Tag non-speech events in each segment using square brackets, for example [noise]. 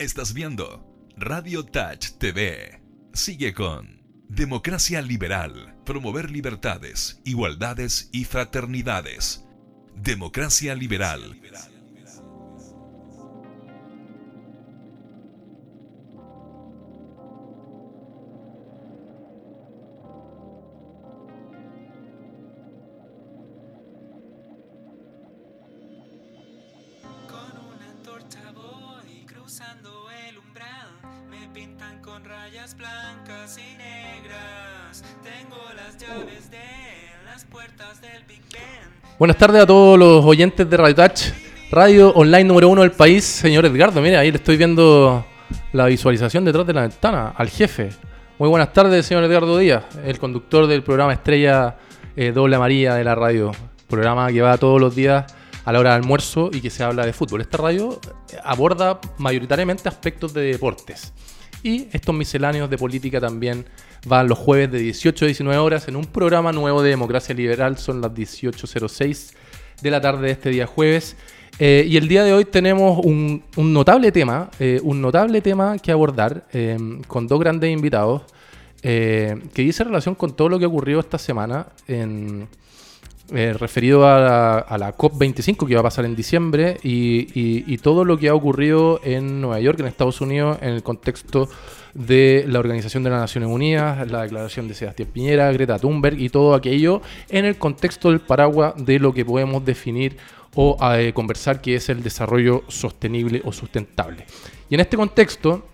Estás viendo Radio Touch TV. Sigue con Democracia Liberal. Promover libertades, igualdades y fraternidades. Democracia Liberal. Buenas tardes a todos los oyentes de Radio Touch, radio online número uno del país. Señor Edgardo, mire, ahí le estoy viendo la visualización detrás de la ventana, al jefe. Muy buenas tardes, señor Edgardo Díaz, el conductor del programa Estrella eh, Doble Amarilla de la radio. Programa que va todos los días a la hora de almuerzo y que se habla de fútbol. Esta radio eh, aborda mayoritariamente aspectos de deportes. Y estos misceláneos de política también van los jueves de 18 a 19 horas en un programa nuevo de Democracia Liberal. Son las 18.06 de la tarde de este día jueves. Eh, y el día de hoy tenemos un, un notable tema, eh, un notable tema que abordar eh, con dos grandes invitados eh, que dice relación con todo lo que ocurrió esta semana en, referido a la, a la COP25 que va a pasar en diciembre y todo lo que ha ocurrido en Nueva York, en Estados Unidos, en el contexto de la Organización de las Naciones Unidas, la declaración de Sebastián Piñera, Greta Thunberg y todo aquello en el contexto del paraguas de lo que podemos definir o eh, conversar que es el desarrollo sostenible o sustentable. Y en este contexto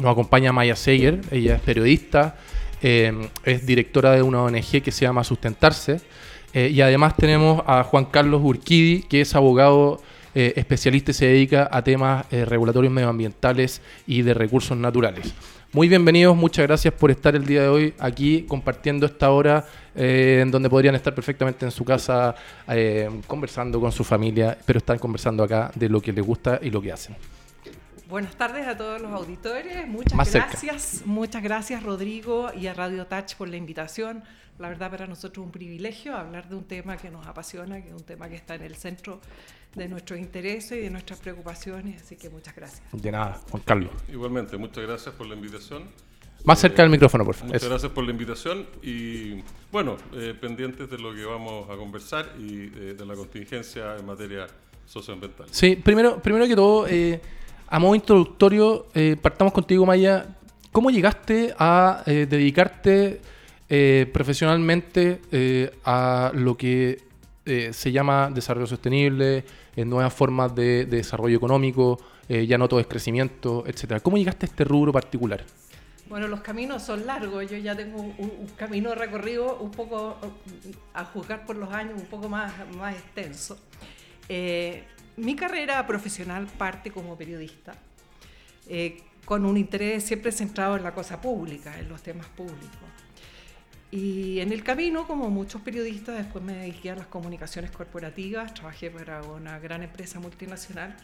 nos acompaña Maya Seger, ella es periodista, eh, es directora de una ONG que se llama Sustentarse. eh, y además tenemos a Juan Carlos Urquidi, que es abogado especialista y se dedica a temas regulatorios medioambientales y de recursos naturales. Muy bienvenidos, muchas gracias por estar el día de hoy aquí compartiendo esta hora eh, en donde podrían estar perfectamente en su casa eh, conversando con su familia, pero están conversando acá de lo que les gusta y lo que hacen. Buenas tardes a todos los auditores. Muchas Más cerca. gracias. Muchas gracias, Rodrigo, y a Radio Touch por la invitación. La verdad, para nosotros es un privilegio hablar de un tema que nos apasiona, que es un tema que está en el centro de nuestros intereses y de nuestras preocupaciones. Así que muchas gracias. De nada, Juan Carlos. Igualmente, muchas gracias por la invitación. Más cerca del micrófono, por favor. Muchas Eso. gracias por la invitación y bueno, eh, pendientes de lo que vamos a conversar y eh, de la contingencia en materia socioambiental. Sí, primero, primero que todo, eh, a modo introductorio, eh, partamos contigo, Maya. ¿Cómo llegaste a eh, dedicarte eh, profesionalmente eh, a lo que eh, se llama desarrollo sostenible, nuevas formas de, de desarrollo económico, ya no todo es crecimiento, etcétera? ¿Cómo llegaste a este rubro particular? Bueno, los caminos son largos. Yo ya tengo un, camino recorrido un poco, a juzgar por los años, un poco más, extenso. Mi carrera profesional parte como periodista, con un interés siempre centrado en la cosa pública, en los temas públicos. Y en el camino, como muchos periodistas, después me dediqué a las comunicaciones corporativas, trabajé para una gran empresa multinacional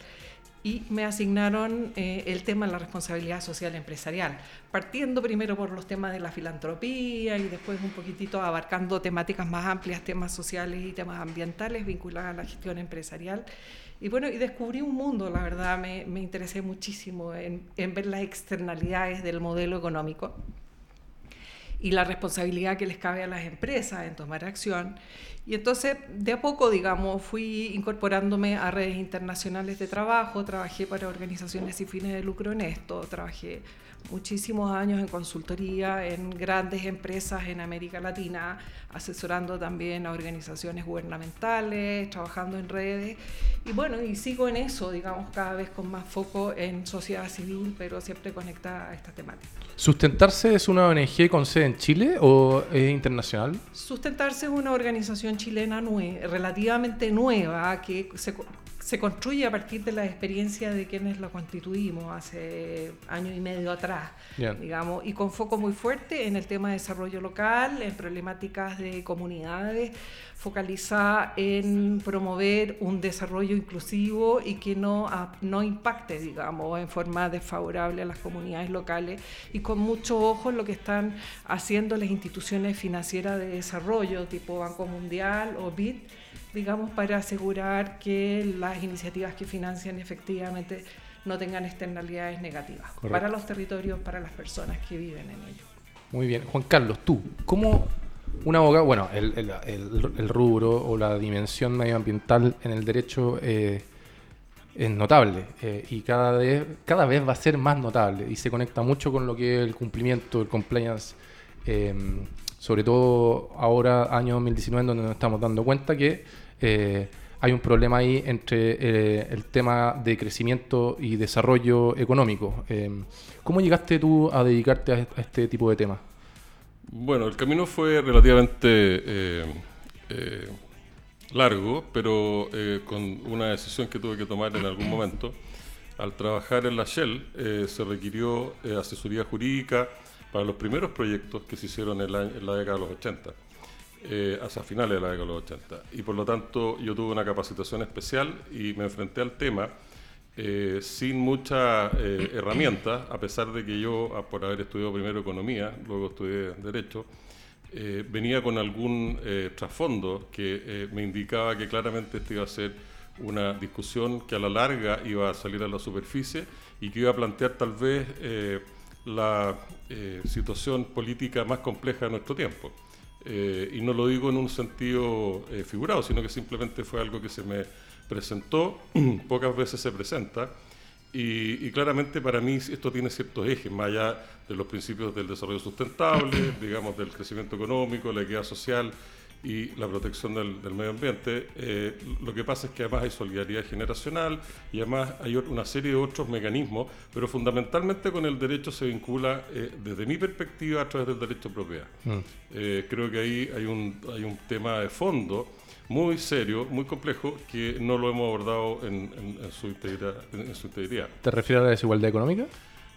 y me asignaron eh, el tema de la responsabilidad social empresarial, partiendo primero por los temas de la filantropía y después un poquitito abarcando temáticas más amplias, temas sociales y temas ambientales vinculados a la gestión empresarial. Y bueno, y descubrí un mundo, la verdad, me, me interesé muchísimo en, en ver las externalidades del modelo económico y la responsabilidad que les cabe a las empresas en tomar acción. Y entonces, de a poco, digamos, fui incorporándome a redes internacionales de trabajo, trabajé para organizaciones sin fines de lucro en esto, trabajé muchísimos años en consultoría en grandes empresas en América Latina, asesorando también a organizaciones gubernamentales, trabajando en redes. Y bueno, y sigo en eso, digamos, cada vez con más foco en sociedad civil, pero siempre conectada a esta temática. ¿Sustentarse es una ONG con sede en Chile o es internacional? Sustentarse es una organización chilena nue- relativamente nueva que se, se construye a partir de la experiencia de quienes la constituimos hace año y medio atrás, digamos, y con foco muy fuerte en el tema de desarrollo local, en problemáticas de comunidades, focalizada en promover un desarrollo inclusivo y que no, a- no impacte, digamos, en forma desfavorable a las comunidades locales y con mucho ojo en lo que están haciendo las instituciones financieras de desarrollo, tipo Banco Mundial o BID, digamos, para asegurar que las iniciativas que financian efectivamente no tengan externalidades negativas Correcto. para los territorios, para las personas que viven en ellos. Muy bien. Juan Carlos, tú, ¿cómo un abogado, bueno, el, el- el- el rubro o la dimensión medioambiental en el derecho eh, es notable eh, y cada vez, cada vez va a ser más notable y se conecta mucho con lo que es el cumplimiento, el compliance, eh, sobre todo ahora, año 2019, en donde nos estamos dando cuenta que eh, hay un problema ahí entre eh, el tema de crecimiento y desarrollo económico. Eh, ¿Cómo llegaste tú a dedicarte a, este tipo de temas? Bueno, el camino fue relativamente eh, eh, largo, pero eh, con una decisión que tuve que tomar en algún momento. Al trabajar en la Shell se requirió asesoría jurídica para los primeros proyectos que se hicieron en la, en la década de los 80, eh, hacia finales de la década de los 80. Y por lo tanto yo tuve una capacitación especial y me enfrenté al tema eh, sin mucha eh, herramienta, a pesar de que yo, ah, por haber estudiado primero economía, luego estudié derecho, eh, venía con algún eh, trasfondo que eh, me indicaba que claramente esto iba a ser una discusión que a la larga iba a salir a la superficie y que iba a plantear tal vez la situación política más compleja de nuestro tiempo. Eh, y no lo digo en un sentido eh, figurado, sino que simplemente fue algo que se me presentó, [clears throat] pocas veces se presenta, y, y claramente para mí esto tiene ciertos ejes, más allá de los principios del desarrollo sustentable, [clears throat] digamos, del crecimiento económico, la equidad social y la protección del, del medio ambiente. Eh, lo que pasa es que además hay solidaridad generacional y además hay una serie de otros mecanismos, pero fundamentalmente con el derecho se vincula, eh, desde mi perspectiva, a través del derecho de propiedad. Eh, creo que ahí hay un, hay un tema de fondo muy serio, muy complejo, que no lo hemos abordado en, en- en su, integridad, en su integridad. ¿Te refieres a la desigualdad económica?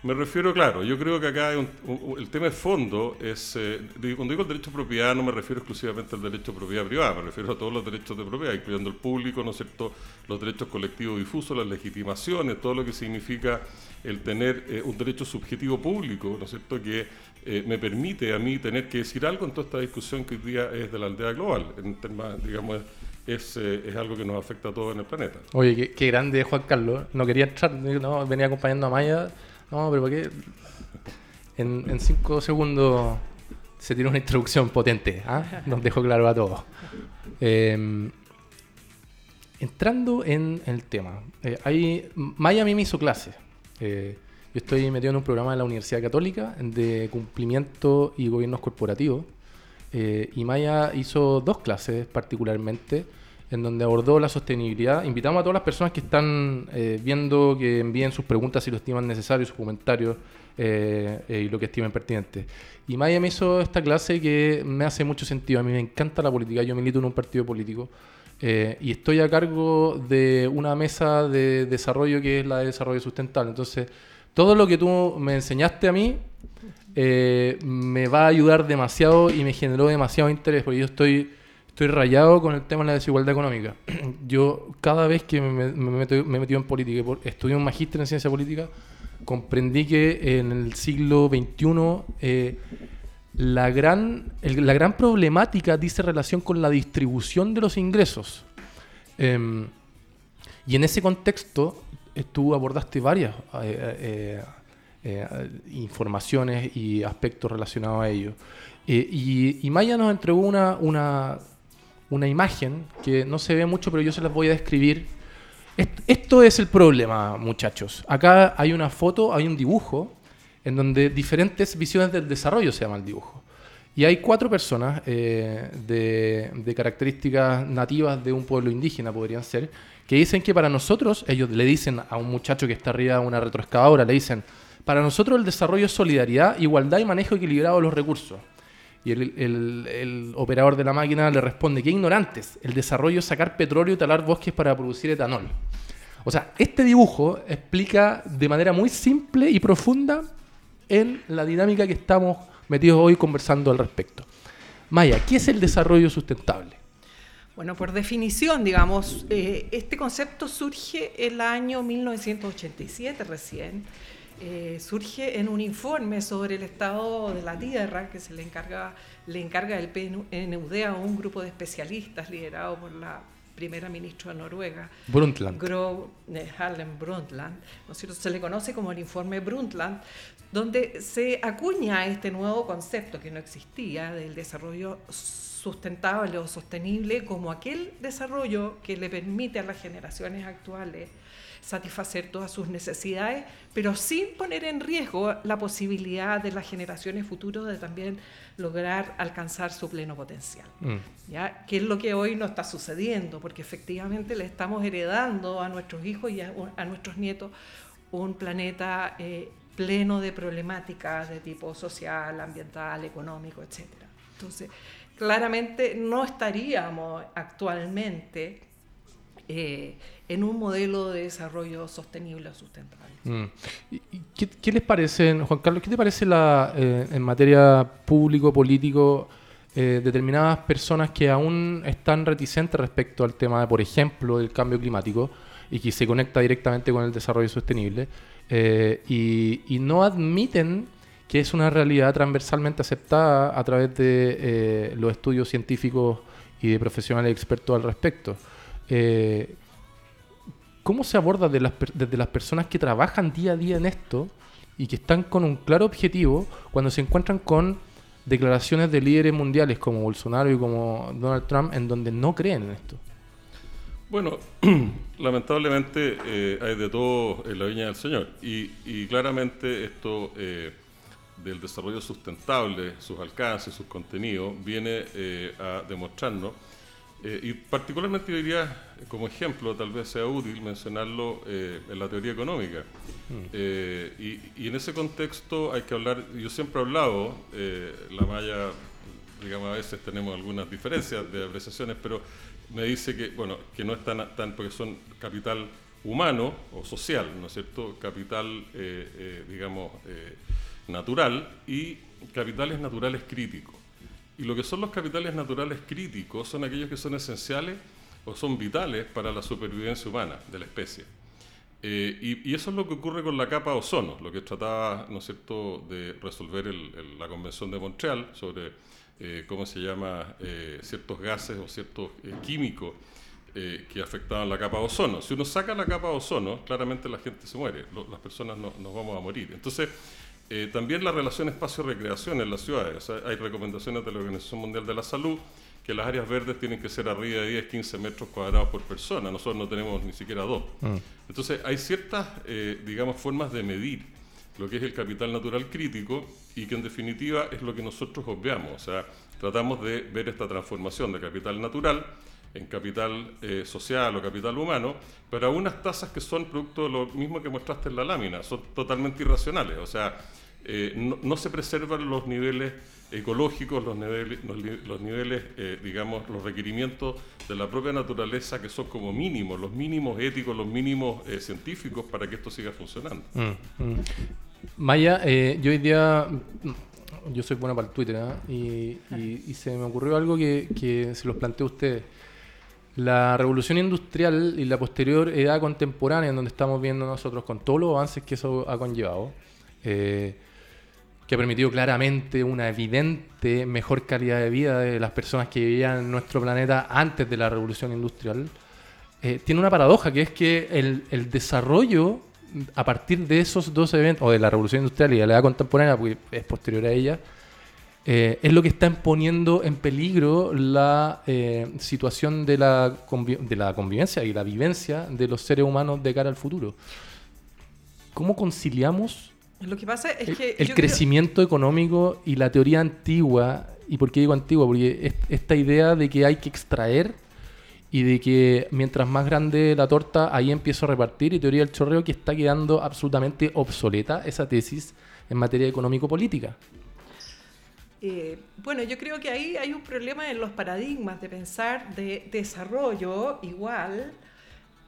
Me refiero, claro, yo creo que acá un- un- el tema de fondo es, eh, cuando digo el derecho de propiedad no me refiero exclusivamente al derecho de propiedad privada, me refiero a todos los derechos de propiedad, incluyendo el público, ¿no es cierto?, los derechos colectivos difusos, las legitimaciones, todo lo que significa el tener eh, un derecho subjetivo público, ¿no es cierto?, que eh, me permite a mí tener que decir algo en toda esta discusión que hoy día es de la aldea global, en temas, digamos, es, eh, es algo que nos afecta a todos en el planeta. Oye, qué, qué grande Juan Carlos. No quería entrar, no, venía acompañando a Maya. No, pero ¿por qué? En, cinco segundos se tiene una introducción potente. ¿ah? Nos dejó claro a todos. Eh, entrando en el tema. eh, hay, mí me hizo clase. Eh, yo estoy metido en un programa de la Universidad Católica de cumplimiento y gobiernos corporativos. Eh, y Maya hizo dos clases particularmente en donde abordó la sostenibilidad. Invitamos a todas las personas que están eh, viendo que envíen sus preguntas si lo estiman necesario, sus comentarios eh, eh, y lo que estimen pertinente. Y Maya me hizo esta clase que me hace mucho sentido. A mí me encanta la política. Yo milito en un partido político y estoy a cargo de una mesa de desarrollo que es la de desarrollo sustentable. Entonces, todo lo que tú me enseñaste a mí me va a ayudar demasiado y me generó demasiado interés porque yo estoy, estoy rayado con el tema de la desigualdad económica. [clears throat] yo cada vez que me, me meto- me he metido en política estudié un magíster en ciencia política, comprendí que en el siglo XXI eh, la, gran, la gran problemática dice relación con la distribución de los ingresos. Em, y en ese contexto, eh, tú abordaste varias eh, eh, informaciones y aspectos relacionados a ello. Y, y Maya nos entregó una, una, una imagen que no se ve mucho, pero yo se las voy a describir. Est- Esto es el problema, muchachos. Acá hay una foto, hay un dibujo, en donde diferentes visiones del desarrollo se llama el dibujo. Y hay cuatro personas eh, de, de características nativas de un pueblo indígena, podrían ser, que dicen que para nosotros, ellos le dicen a un muchacho que está arriba de una retroexcavadora, le dicen, para nosotros el desarrollo es solidaridad, igualdad y manejo equilibrado de los recursos. Y el, operador de la máquina le responde, qué ignorantes, el desarrollo es sacar petróleo y talar bosques para producir etanol. O sea, este dibujo explica de manera muy simple y profunda en la dinámica que estamos metidos hoy conversando al respecto. Maya, ¿qué es el desarrollo sustentable? Bueno, por definición, digamos, eh, este concepto surge el año 1987 recién. Eh, surge en un informe sobre el estado de la tierra que se le encarga, le encarga el PNUD a un grupo de especialistas liderado por la primera ministra de Noruega, Brundtland. Gro eh, Harlem Brundtland, ¿no es cierto? Se le conoce como el informe Brundtland, donde se acuña este nuevo concepto que no existía del desarrollo sustentable o sostenible como aquel desarrollo que le permite a las generaciones actuales satisfacer todas sus necesidades, pero sin poner en riesgo la posibilidad de las generaciones futuras de también lograr alcanzar su pleno potencial. Mm. ¿ya? Que es lo que hoy no está sucediendo, porque efectivamente le estamos heredando a nuestros hijos y a, a nuestros nietos un planeta eh, pleno de problemáticas de tipo social, ambiental, económico, etc. Entonces, claramente no estaríamos actualmente eh, en un modelo de desarrollo sostenible o sustentable. Mm. ¿Y- y ¿Qué, les parece, Juan Carlos, qué te parece la, eh, en materia público-político eh, determinadas personas que aún están reticentes respecto al tema, por ejemplo, del cambio climático y que se conecta directamente con el desarrollo sostenible y, no admiten que es una realidad transversalmente aceptada a través de los estudios científicos y de profesionales expertos al respecto? Eh, ¿Cómo se aborda de las desde las personas que trabajan día a día en esto y que están con un claro objetivo cuando se encuentran con declaraciones de líderes mundiales como Bolsonaro y como Donald Trump en donde no creen en esto? Bueno, [clears throat] lamentablemente eh, hay de todo en la viña del Señor y, y claramente esto eh, del desarrollo sustentable, sus alcances, sus contenidos, viene eh, a demostrarnos eh, y particularmente yo diría, como ejemplo, tal vez sea útil mencionarlo eh, en la teoría económica. Eh, y, y en ese contexto hay que hablar, yo siempre he hablado, la malla, digamos, a veces tenemos algunas diferencias de apreciaciones, pero me dice que, bueno, que no es tan, tan porque son capital humano o social, ¿no es cierto? Capital, digamos, natural y capitales naturales críticos. Y lo que son los capitales naturales críticos son aquellos que son esenciales o son vitales para la supervivencia humana de la especie. Eh, y, eso es lo que ocurre con la capa ozono, lo que trataba, ¿no es cierto?, de resolver la Convención de Montreal sobre eh, cómo se llama eh, ciertos gases o ciertos químicos que afectaban la capa ozono. Si uno saca la capa ozono, claramente la gente se muere, lo- las personas no- nos vamos a morir. Entonces, eh, también la relación espacio-recreación en las ciudades. Hay recomendaciones de la Organización Mundial de la Salud que las áreas verdes tienen que ser arriba de 10, 15 metros cuadrados por persona. Nosotros no tenemos ni siquiera dos. Entonces, hay ciertas, eh, digamos, formas de medir lo que es el capital natural crítico y que en definitiva es lo que nosotros obviamos. O sea, tratamos de ver esta transformación de capital natural en capital eh, social o capital humano, pero a unas tasas que son producto de lo mismo que mostraste en la lámina, son totalmente irracionales. O sea, eh, no, se preservan los niveles ecológicos, los niveles, los, niveles eh, digamos, los requerimientos de la propia naturaleza que son como mínimos, los mínimos éticos, los mínimos eh, científicos para que esto siga funcionando. Mm, mm. Maya, yo hoy día, mm, yo soy bueno para el Twitter, ¿ah? y, y- se me ocurrió algo que, se los planteo a ustedes. La revolución industrial y la posterior edad contemporánea en donde estamos viendo nosotros con todos los avances que eso ha conllevado, que ha permitido claramente una evidente mejor calidad de vida de las personas que vivían en nuestro planeta antes de la revolución industrial, eh, tiene una paradoja que es que el, el desarrollo a partir de esos dos eventos, o de la revolución industrial y de la edad contemporánea, porque es posterior a ella, eh, es lo que está poniendo en peligro la eh, situación de la, de la convivencia y la vivencia de los seres humanos de cara al futuro. ¿Cómo conciliamos Lo que pasa es el, que... el creo- crecimiento económico y la teoría antigua? ¿Y por qué digo antigua? Porque es- esta idea de que hay que extraer y de que mientras más grande la torta, ahí empiezo a repartir, y teoría del chorreo que está quedando absolutamente obsoleta esa tesis en materia económico-política. Eh, bueno, yo creo que ahí hay un problema en los paradigmas de pensar de desarrollo igual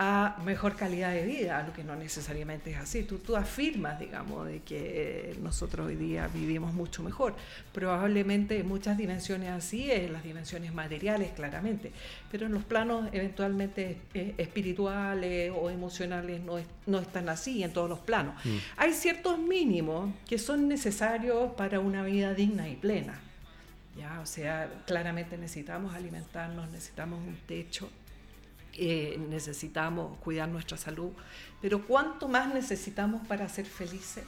a mejor calidad de vida, lo que no necesariamente es así. Tú, tú afirmas, digamos, de que nosotros hoy día vivimos mucho mejor. Probablemente en muchas dimensiones así, en las dimensiones materiales, claramente, pero en los planos eventualmente eh, espirituales o emocionales no, es- no están así en todos los planos. Hay ciertos mínimos que son necesarios para una vida digna y plena. ¿ya? O sea, claramente necesitamos alimentarnos, necesitamos un techo, eh, necesitamos cuidar nuestra salud, pero ¿cuánto más necesitamos para ser felices?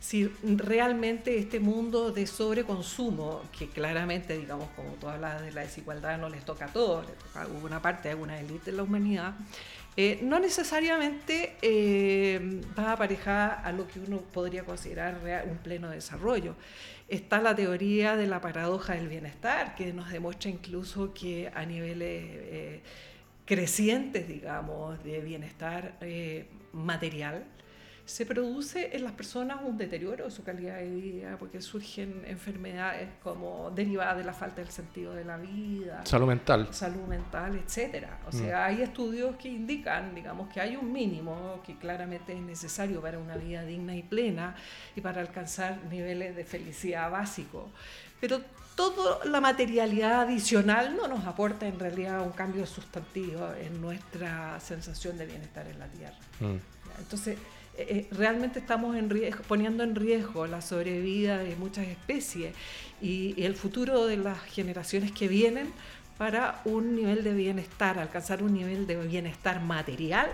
Si realmente este mundo de sobreconsumo, que claramente, digamos, como tú hablas de la desigualdad, no les toca a todos, les toca a una parte, a una élite de la humanidad, eh, no necesariamente eh, va aparejada a lo que uno podría considerar un pleno desarrollo. Está la teoría de la paradoja del bienestar, que nos demuestra incluso que a niveles eh, crecientes, digamos, de bienestar eh, material, se produce en las personas un deterioro de su calidad de vida, porque surgen enfermedades como derivadas de la falta del sentido de la vida. Salud mental. Salud mental, etc. O sea, mm. hay estudios que indican, digamos, que hay un mínimo que claramente es necesario para una vida digna y plena y para alcanzar niveles de felicidad básicos. Pero toda la materialidad adicional no nos aporta en realidad un cambio sustantivo en nuestra sensación de bienestar en la Tierra. Mm. Entonces, eh, eh, realmente estamos en poniendo en riesgo la sobrevida de muchas especies y, el futuro de las generaciones que vienen para un nivel de bienestar, alcanzar un nivel de bienestar material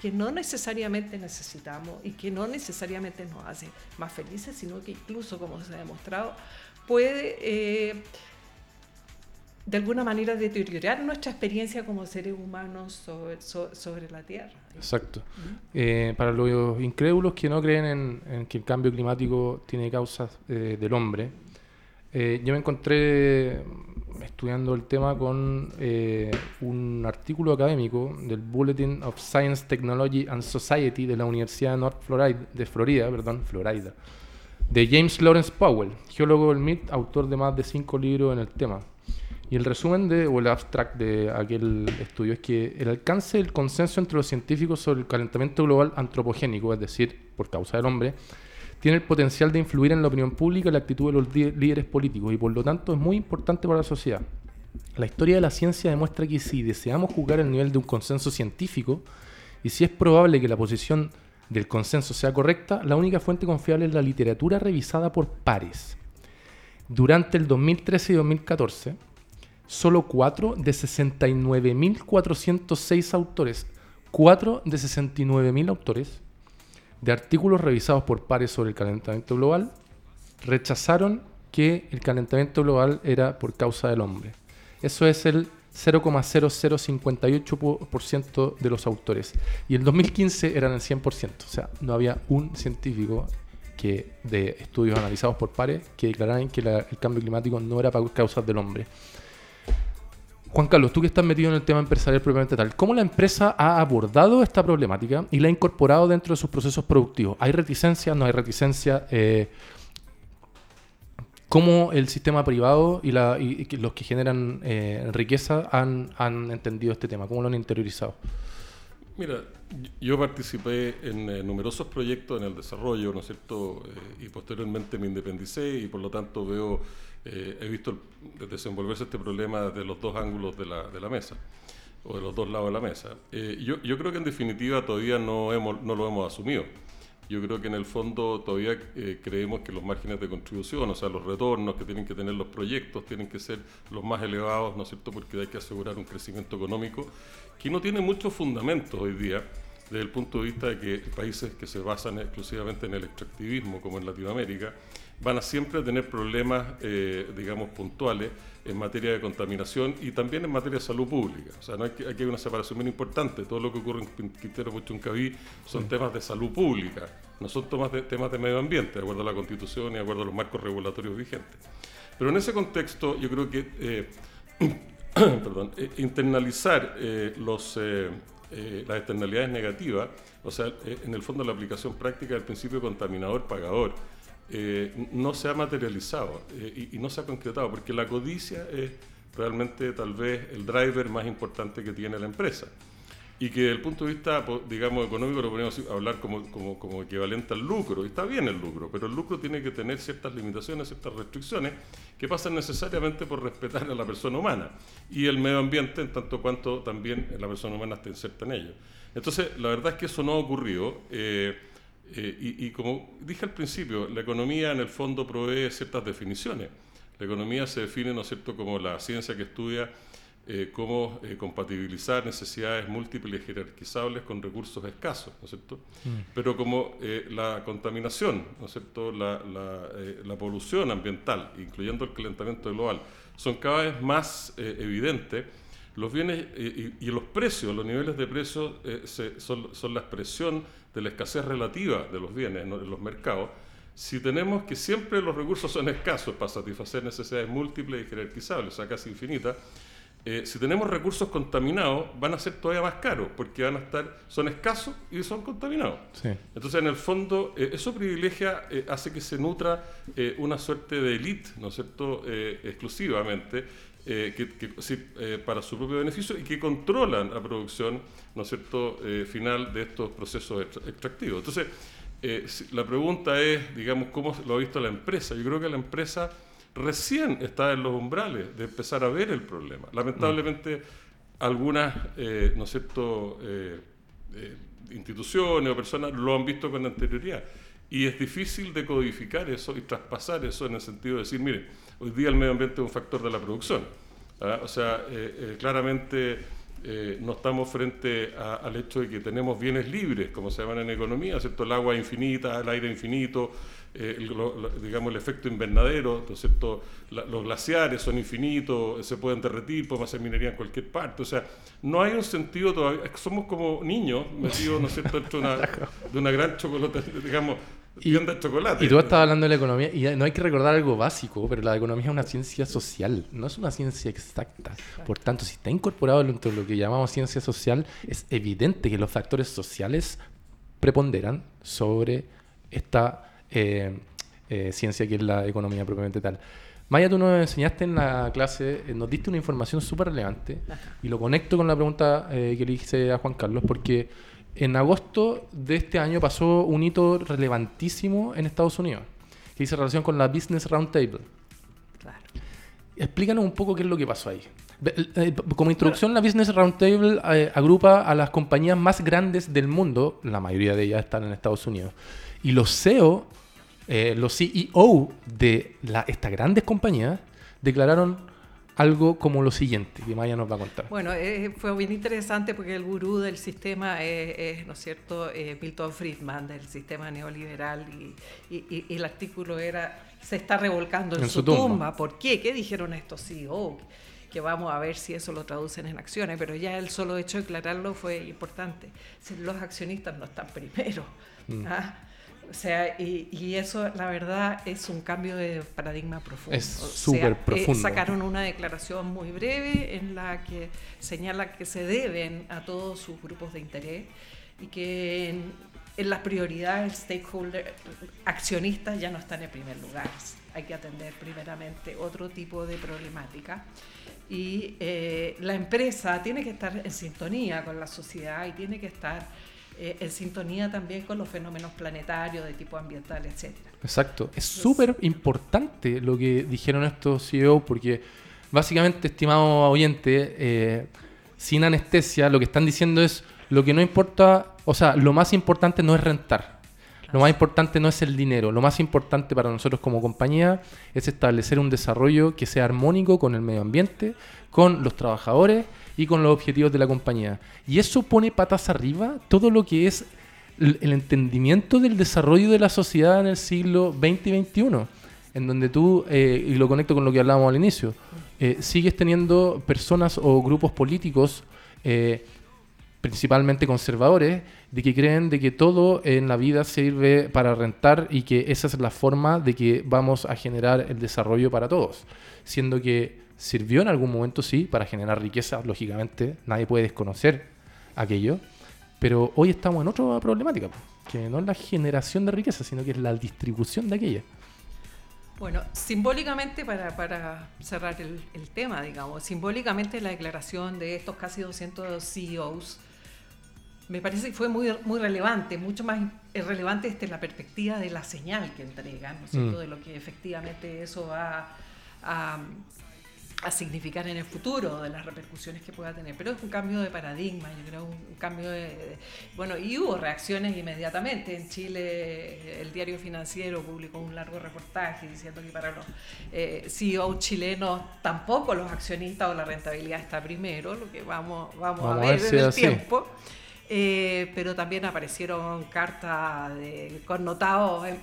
que no necesariamente necesitamos y que no necesariamente nos hace más felices, sino que incluso, como se ha demostrado, puede eh, de alguna manera deteriorar nuestra experiencia como seres humanos sobre, la Tierra. Exacto. Eh, para los incrédulos que no creen en, que el cambio climático tiene causas eh, del hombre, yo me encontré estudiando el tema con un artículo académico del Bulletin of Science, Technology and Society de la Universidad de North Florida, de Florida, perdón, Florida, de James Lawrence Powell, geólogo del MIT, autor de más de cinco libros en el tema. Y el resumen de, o el abstract de aquel estudio es que el alcance del consenso entre los científicos sobre el calentamiento global antropogénico, es decir, por causa del hombre, tiene el potencial de influir en la opinión pública y la actitud de los líderes políticos y por lo tanto es muy importante para la sociedad. La historia de la ciencia demuestra que si deseamos jugar al nivel de un consenso científico y si es probable que la posición del consenso sea correcta, la única fuente confiable es la literatura revisada por pares. Durante el 2013 y 2014, solo 4 de 69.406 autores, 4 de 69.000 autores de artículos revisados por pares sobre el calentamiento global rechazaron que el calentamiento global era por causa del hombre. Eso es el 0,0058% de los autores. Y en 2015 eran el 100%. O sea, no había un científico que, de estudios analizados por pares que declararan que el cambio climático no era por causas del hombre. Juan Carlos, tú que estás metido en el tema empresarial propiamente tal, ¿cómo la empresa ha abordado esta problemática y la ha incorporado dentro de sus procesos productivos? ¿Hay reticencia? ¿No hay reticencia? Eh, ¿Cómo el sistema privado y, los que generan eh, riqueza han, entendido este tema? ¿Cómo lo han interiorizado? Mira, yo participé en eh, numerosos proyectos en el desarrollo, ¿no es cierto? y posteriormente me independicé y por lo tanto veo eh, he visto desenvolverse este problema desde los dos ángulos de la, de la mesa, o de los dos lados de la mesa. Eh, yo, yo, creo que en definitiva todavía no, hemos, no lo hemos asumido. Yo creo que en el fondo todavía eh, creemos que los márgenes de contribución, o sea, los retornos que tienen que tener los proyectos, tienen que ser los más elevados, ¿no es cierto?, porque hay que asegurar un crecimiento económico que no tiene muchos fundamentos hoy día desde el punto de vista de que países que se basan exclusivamente en el extractivismo, como en Latinoamérica, van a siempre tener problemas, eh, digamos, puntuales en materia de contaminación y también en materia de salud pública. O sea, no hay aquí hay una separación muy importante. Todo lo que ocurre en Quintero Puchuncaví son temas de salud pública, no son temas de, temas de medio ambiente, de acuerdo a la Constitución y de acuerdo a los marcos regulatorios vigentes. Pero en ese contexto, yo creo que eh, [clears throat] perdón, eh, internalizar los, las externalidades negativas, o sea, en el fondo la aplicación práctica del principio contaminador-pagador, eh, no se ha materializado eh, y, no se ha concretado, porque la codicia es realmente tal vez el driver más importante que tiene la empresa. Y que desde el punto de vista, digamos, económico lo podemos hablar como, como, como, equivalente al lucro. Y está bien el lucro, pero el lucro tiene que tener ciertas limitaciones, ciertas restricciones que pasan necesariamente por respetar a la persona humana y el medio ambiente en tanto cuanto también la persona humana está inserta en ello. Entonces, la verdad es que eso no ha ocurrido. Eh, eh, y, como dije al principio, la economía en el fondo provee ciertas definiciones. La economía se define, ¿no es cierto?, como la ciencia que estudia eh, cómo eh, compatibilizar necesidades múltiples y jerarquizables con recursos escasos, ¿no es cierto? Pero como eh, la contaminación, ¿no es cierto?, la, la, la, polución ambiental, incluyendo el calentamiento global, son cada vez más evidentes, los bienes y, y, los precios, los niveles de precios son, son, la expresión de la escasez relativa de los bienes en los mercados, si tenemos que siempre los recursos son escasos para satisfacer necesidades múltiples y jerarquizables, o sea, casi infinitas, eh, si tenemos recursos contaminados, van a ser todavía más caros, porque van a estar, son escasos y son contaminados. Entonces, en el fondo, eh, eso privilegia, eh, hace que se nutra una suerte de élite, ¿no es cierto?, exclusivamente, que, para su propio beneficio y que controlan la producción, ¿no es cierto?, final de estos procesos extractivos. Entonces, la pregunta es, digamos, ¿cómo lo ha visto la empresa? Yo creo que la empresa recién está en los umbrales de empezar a ver el problema. Lamentablemente, algunas, eh, ¿no es eh, eh, instituciones o personas lo han visto con anterioridad. Y es difícil decodificar eso y traspasar eso en el sentido de decir, mire, hoy día el medio ambiente es un factor de la producción. ¿ah? O sea, claramente no estamos frente al hecho de que tenemos bienes libres, como se llaman en economía, ¿cierto? El agua infinita, el aire infinito, eh, digamos, el efecto invernadero, ¿no los glaciares son infinitos, se pueden derretir, podemos hacer minería en cualquier parte. O sea, no hay un sentido todavía, somos como niños metidos, ¿no es cierto?, dentro de una, de una gran chocolate, digamos, tienda de chocolate. Y tú estabas hablando de la economía, y no hay que recordar algo básico, pero la economía es una ciencia social, no es una ciencia exacta. Por tanto, si está incorporado dentro de lo que llamamos ciencia social, es evidente que los factores sociales preponderan sobre esta eh, eh, ciencia que es la economía propiamente tal. Maya, tú nos enseñaste en la clase, eh, nos diste una información súper relevante y lo conecto con la pregunta que le hice a Juan Carlos porque en agosto de este año pasó un hito relevantísimo en Estados Unidos que dice relación con la Business Roundtable. Claro. Explícanos un poco qué es lo que pasó ahí. Como introducción, la Business Roundtable agrupa a las compañías más grandes del mundo, la mayoría de ellas están en Estados Unidos, y los CEO eh, los CEO de la, estas grandes compañías declararon algo como lo siguiente, que Maya nos va a contar. Bueno, eh, fue bien interesante porque el gurú del sistema es, ¿no es cierto?, eh, Milton Friedman, del sistema neoliberal, y, el artículo era, se está revolcando en, su, tumba. ¿Por qué? ¿Qué dijeron estos CEO? Que vamos a ver si eso lo traducen en acciones, pero ya el solo hecho de declararlo fue importante. Los accionistas no están primero. Mm. ¿ah? O sea, y, eso, la verdad, es un cambio de paradigma profundo. Es súper eh, profundo. sacaron una declaración muy breve en la que señala que se deben a todos sus grupos de interés y que en, las prioridades stakeholder accionistas ya no están en primer lugar. Hay que atender primeramente otro tipo de problemática. Y eh, la empresa tiene que estar en sintonía con la sociedad y tiene que estar eh, en sintonía también con los fenómenos planetarios de tipo ambiental, etc. Exacto. Es súper importante lo que dijeron estos CEO porque básicamente, estimado oyente, eh, sin anestesia, lo que están diciendo es lo que no importa, o sea, lo más importante no es rentar. Lo más importante no es el dinero, lo más importante para nosotros como compañía es establecer un desarrollo que sea armónico con el medio ambiente, con los trabajadores y con los objetivos de la compañía. Y eso pone patas arriba todo lo que es el entendimiento del desarrollo de la sociedad en el siglo XX y XXI, en donde tú, eh, y lo conecto con lo que hablábamos al inicio, eh, sigues teniendo personas o grupos políticos, eh, principalmente conservadores, de que creen de que todo en la vida sirve para rentar y que esa es la forma de que vamos a generar el desarrollo para todos, siendo que sirvió en algún momento, sí, para generar riqueza, lógicamente, nadie puede desconocer aquello, pero hoy estamos en otra problemática, que no es la generación de riqueza, sino que es la distribución de aquella. Bueno, simbólicamente, para, para cerrar el, el, tema, digamos, simbólicamente la declaración de estos casi 200 CEOs me parece que fue muy, muy relevante, mucho más relevante desde la perspectiva de la señal que entregan, ¿no es cierto? Mm. De lo que efectivamente eso va a, a significar en el futuro, de las repercusiones que pueda tener. Pero es un cambio de paradigma, yo creo, un cambio de... de- bueno, y hubo reacciones inmediatamente. En Chile el diario financiero publicó un largo reportaje diciendo que para los eh, CEO chilenos tampoco los accionistas o la rentabilidad está primero, lo que vamos, vamos, Vamos a a ver ver en el así. tiempo. Eh, pero también aparecieron cartas de connotados em,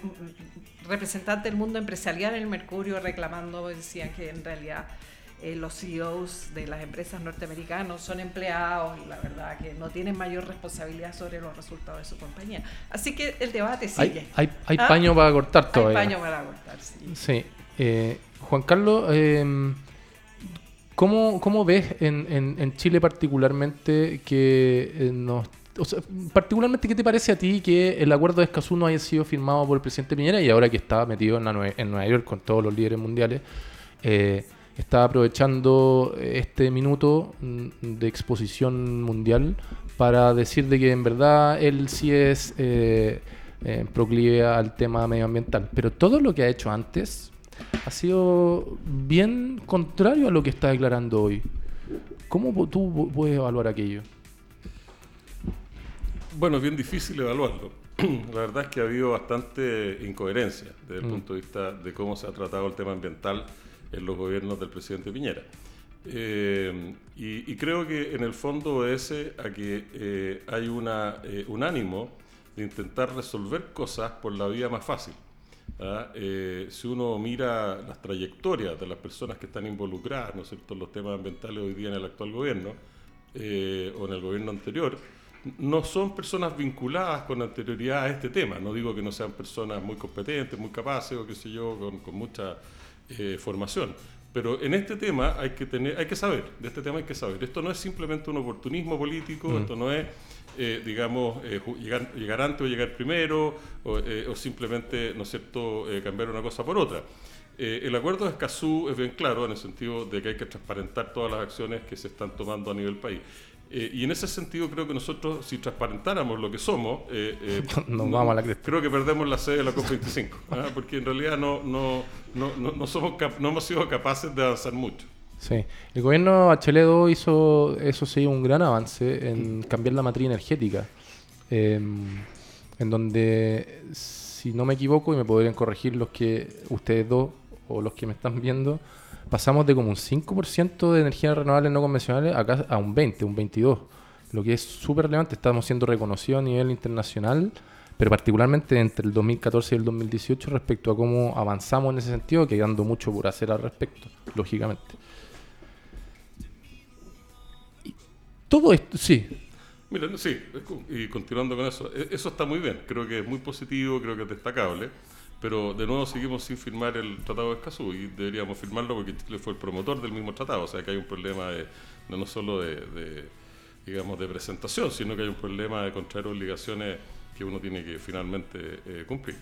representantes del mundo empresarial en el Mercurio reclamando, decían que en realidad eh, los CEOs de las empresas norteamericanas son empleados y la verdad que no tienen mayor responsabilidad sobre los resultados de su compañía. Así que el debate sigue. Hay, hay, hay Ah, paño para cortar Hay todavía. paño para cortar, sí. Sí. Eh, Juan Carlos, eh, ¿cómo, cómo ves en, en- Chile particularmente que eh, nos... o sea, particularmente, ¿qué te parece a ti que el acuerdo de Escazú no haya sido firmado por el presidente Piñera y ahora que está metido en, la en Nueva York con todos los líderes mundiales, eh, está aprovechando este minuto mm, de exposición mundial para decir de que en verdad él sí es eh, eh, proclive al tema medioambiental. Pero todo lo que ha hecho antes ha sido bien contrario a lo que está declarando hoy. ¿Cómo tú pu- puedes evaluar aquello? Bueno, es bien difícil evaluarlo. [clears throat] La verdad es que ha habido bastante incoherencia desde el Mm. punto de vista de cómo se ha tratado el tema ambiental en los gobiernos del presidente Piñera. Eh, y, y creo que en el fondo obedece a que eh, hay una, eh, un ánimo de intentar resolver cosas por la vía más fácil. ¿Ah? Eh, si uno mira las trayectorias de las personas que están involucradas ¿no es cierto? en los temas ambientales hoy día en el actual gobierno eh, o en el gobierno anterior, no son personas vinculadas con anterioridad a este tema. No digo que no sean personas muy competentes, muy capaces o qué sé yo, con, con mucha eh, formación. Pero en este tema hay que tener, hay que saber, de este tema hay que saber. Esto no es simplemente un oportunismo político, Mm. esto no es, eh, digamos, eh, llegar, llegar antes o llegar primero, o, eh, o simplemente, ¿no es cierto?, eh, cambiar una cosa por otra. Eh, el acuerdo de Escazú es bien claro en el sentido de que hay que transparentar todas las acciones que se están tomando a nivel país. Y en ese sentido creo que nosotros, si transparentáramos lo que somos, [laughs] Nos vamos a la creo que perdemos la sede de la COP25, [laughs] ¿ah? porque en realidad no, no, no, no, no somos cap- no hemos sido capaces de avanzar mucho. Sí, el gobierno Bachelet II hizo, eso sí, un gran avance en cambiar la matriz energética, em, en donde, si no me equivoco, y me podrían corregir los que ustedes dos o los que me están viendo, pasamos de como un 5% de energías renovables no convencionales acá a un 20, un 22, lo que es súper relevante, estamos siendo reconocidos a nivel internacional, pero particularmente entre el 2014 y el 2018 respecto a cómo avanzamos en ese sentido, quedando mucho por hacer al respecto, lógicamente. Todo esto, sí, Mira, sí, y continuando con eso, e- eso está muy bien, creo que es muy positivo, creo que es destacable, pero de nuevo seguimos sin firmar el Tratado de Escazú y deberíamos firmarlo porque Chile fue el promotor del mismo tratado, o sea que hay un problema de, no solo de, de, digamos, de presentación, sino que hay un problema de contraer obligaciones que uno tiene que finalmente eh, cumplir.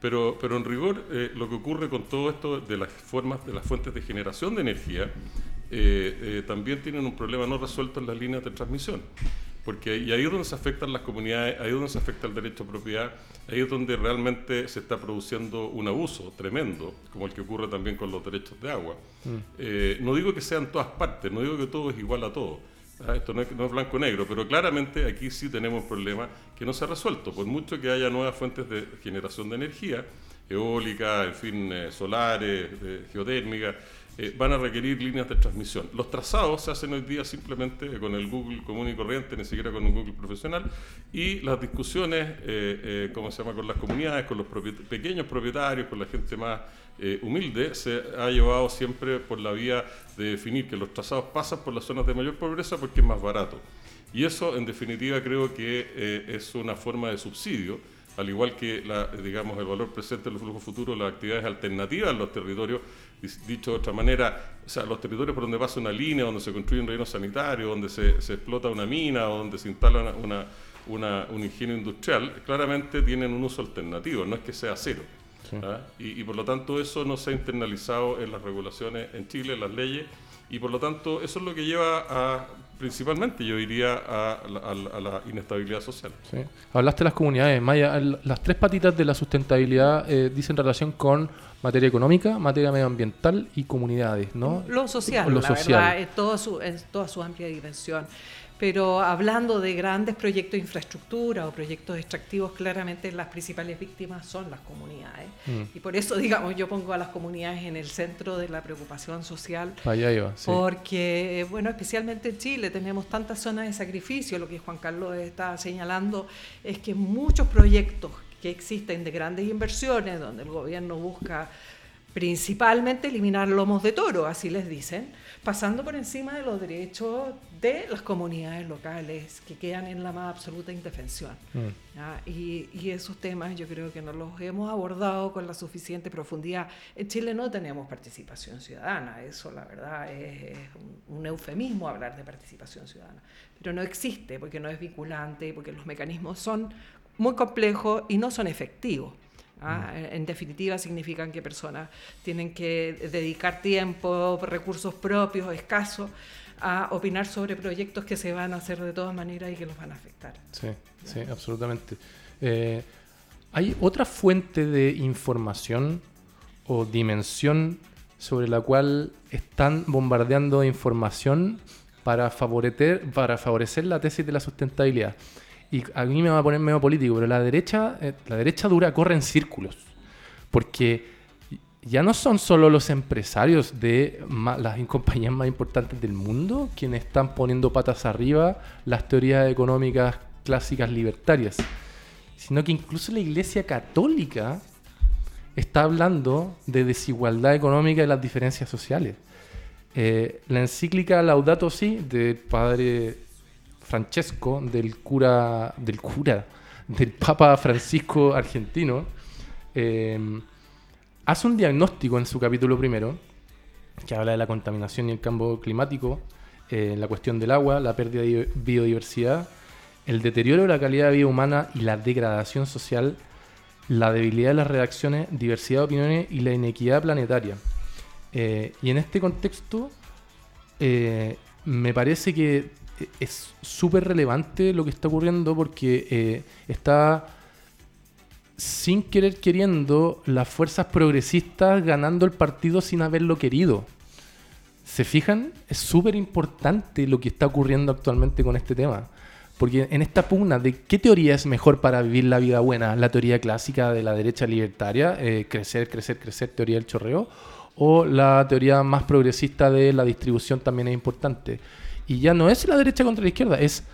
Pero, pero en rigor, eh, lo que ocurre con todo esto de las formas, de las fuentes de generación de energía, eh, eh, también tienen un problema no resuelto en las líneas de transmisión. Porque y ahí es donde se afectan las comunidades, ahí es donde se afecta el derecho a propiedad, ahí es donde realmente se está produciendo un abuso tremendo, como el que ocurre también con los derechos de agua. Eh, no digo que sea en todas partes, no digo que todo es igual a todo. Ah, Esto no es, no es blanco-negro, pero claramente aquí sí tenemos un problema que no se ha resuelto. Por mucho que haya nuevas fuentes de generación de energía, eólica, en fin, eh, solares, eh, geotérmica, eh, van a requerir líneas de transmisión. Los trazados se hacen hoy día simplemente con el Google común y corriente, ni siquiera con un Google profesional, y las discusiones, eh, eh, ¿cómo se llama?, con las comunidades, con los propiet- pequeños propietarios, con la gente más eh, humilde, se ha llevado siempre por la vía de definir que los trazados pasan por las zonas de mayor pobreza porque es más barato. Y eso, en definitiva, creo que es una forma de subsidio, al igual que digamos, el valor presente en los flujos futuros, las actividades alternativas en los territorios, dicho de otra manera, o sea, los territorios por donde pasa una línea, donde se construye un relleno sanitario, donde se, se explota una mina o donde se instala una, una- una- un ingenio industrial, claramente tienen un uso alternativo, no es que sea cero. ¿ah? Y, y por lo tanto eso no se ha internalizado en las regulaciones en Chile, en las leyes, y por lo tanto eso es lo que lleva a, principalmente yo diría, a, la- a la- a la inestabilidad social. Sí. Hablaste de las comunidades, Maya. el- Las tres patitas de la sustentabilidad eh, dicen relación con Materia económica, materia medioambiental y comunidades, ¿no? Lo social, Lo la social. verdad, en toda, su, en toda su amplia dimensión. Pero hablando de grandes proyectos de infraestructura o proyectos extractivos, claramente las principales víctimas son las comunidades. Mm. Y por eso, [laughs] digamos, yo pongo a las comunidades en el centro de la preocupación social. Allá iba, sí. Porque, bueno, especialmente en Chile tenemos tantas zonas de sacrificio, lo que Juan Carlos está señalando es que muchos proyectos que existen de grandes inversiones, donde el gobierno busca principalmente eliminar lomos de toro, así les dicen, pasando por encima de los derechos de las comunidades locales que quedan en la más absoluta indefensión. Mm. Y, y esos temas yo creo que no los hemos abordado con la suficiente profundidad. En Chile no tenemos participación ciudadana, eso la verdad es, es un, un eufemismo hablar de participación ciudadana, pero no existe porque no es vinculante, porque los mecanismos son muy complejos y no son efectivos. ¿Ah? En definitiva, significan que personas tienen que dedicar tiempo, recursos propios, escasos, a opinar sobre proyectos que se van a hacer de todas maneras y que los van a afectar. Sí, sí, absolutamente. Eh, ¿Hay otra fuente de información o dimensión sobre la cual están bombardeando información para favorecer, para favorecer la tesis de la sustentabilidad? Y a mí me va a poner medio político, pero la derecha, eh, la derecha dura corre en círculos. Porque ya no son solo los empresarios de ma- las [laughs] compañías más importantes del mundo quienes están poniendo patas arriba las teorías económicas clásicas libertarias, sino que incluso la Iglesia Católica está hablando de desigualdad económica y las diferencias sociales. Eh, la encíclica Laudato Si del padre Francesco, del cura, del cura, del Papa Francisco argentino, eh, hace un diagnóstico en su capítulo primero, que habla de la contaminación y el cambio climático, eh, la cuestión del agua, la pérdida de biodiversidad, el deterioro de la calidad de vida humana y la degradación social, la debilidad de las redacciones, diversidad de opiniones y la inequidad planetaria. Eh, y en este contexto, me parece que es súper relevante lo que está ocurriendo porque eh, está sin querer queriendo las fuerzas progresistas ganando el partido sin haberlo querido. ¿Se fijan? Es súper importante lo que está ocurriendo actualmente con este tema. Porque en esta pugna de qué teoría es mejor para vivir la vida buena, la teoría clásica de la derecha libertaria, eh, crecer, crecer, crecer, teoría del chorreo, o la teoría más progresista de la distribución también es importante. Y ya no es la derecha contra la izquierda, es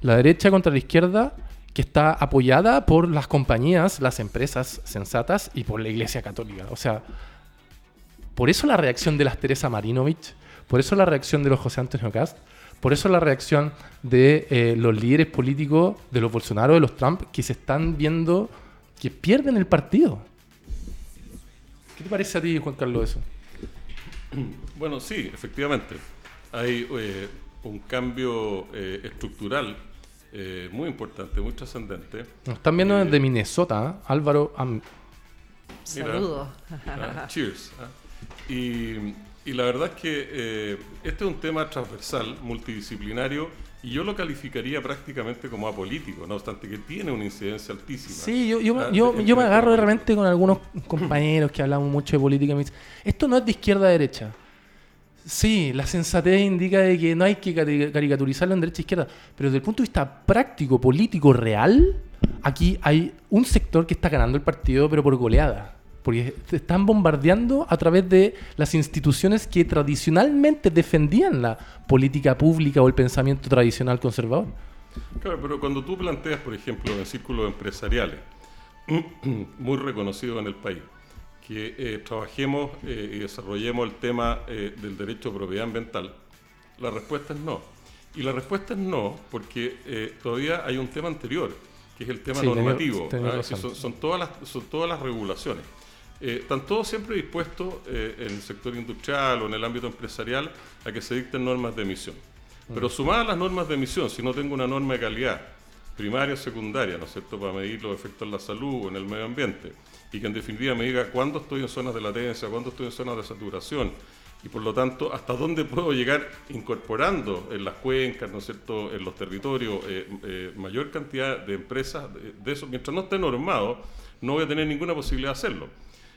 la derecha contra la izquierda que está apoyada por las compañías, las empresas sensatas y por la Iglesia Católica. O sea, por eso la reacción de las Teresa Marinovich, por eso la reacción de los José Antonio Cast, por eso la reacción de eh, los líderes políticos, de los Bolsonaro, de los Trump, que se están viendo que pierden el partido. ¿Qué te parece a ti, Juan Carlos, eso? Bueno, sí, efectivamente. Hay eh, un cambio eh, estructural eh, muy importante, muy trascendente. Nos están viendo desde Minnesota, ¿eh? Álvaro. Am-. Saludos. Ah, [laughs] cheers. ah. Y, y la verdad es que eh, este es un tema transversal, multidisciplinario, y yo lo calificaría prácticamente como apolítico, no obstante que tiene una incidencia altísima. Sí, yo, yo, Ah, yo, yo me en- agarro de repente con algunos compañeros que hablamos mucho de política y me dicen, esto no es de izquierda a derecha. Sí, la sensatez indica de que no hay que cari- caricaturizarlo en derecha e izquierda, pero desde el punto de vista práctico, político, real, aquí hay un sector que está ganando el partido, pero por goleada. Porque están bombardeando a través de las instituciones que tradicionalmente defendían la política pública o el pensamiento tradicional conservador. Claro, pero cuando tú planteas, por ejemplo, en círculos empresariales, [clears throat] muy reconocidos en el país, que eh, trabajemos eh, y desarrollemos el tema eh, del derecho a propiedad ambiental, la respuesta es no. Y la respuesta es no porque todavía hay un tema anterior, que es el tema Sí, normativo. ¿ah? Que son, son todas las, son todas las regulaciones. Están todos siempre dispuestos en el sector industrial o en el ámbito empresarial a que se dicten normas de emisión. Pero sumadas a las normas de emisión, si no tengo una norma de calidad primaria o secundaria, ¿no es cierto?, para medir los efectos en la salud o en el medio ambiente, y que en definitiva me diga cuándo estoy en zonas de latencia, cuándo estoy en zonas de saturación, y por lo tanto, hasta dónde puedo llegar incorporando en las cuencas, ¿no es cierto?, en los territorios, eh, eh, mayor cantidad de empresas de, eso, mientras no esté normado, no voy a tener ninguna posibilidad de hacerlo.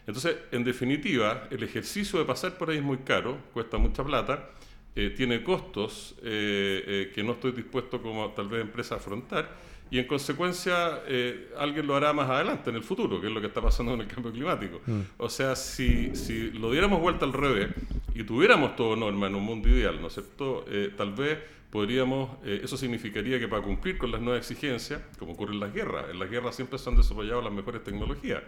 Entonces, en definitiva, el ejercicio de pasar por ahí es muy caro, cuesta mucha plata, eh, tiene costos que no estoy dispuesto como tal vez empresa a afrontar y en consecuencia alguien lo hará más adelante, en el futuro, que es lo que está pasando con el cambio climático. Mm. O sea, si, si lo diéramos vuelta al revés y tuviéramos todo norma en un mundo ideal, ¿no es cierto? tal vez podríamos, eso significaría que para cumplir con las nuevas exigencias, como ocurre en las guerras, en las guerras siempre se han desarrollado las mejores tecnologías.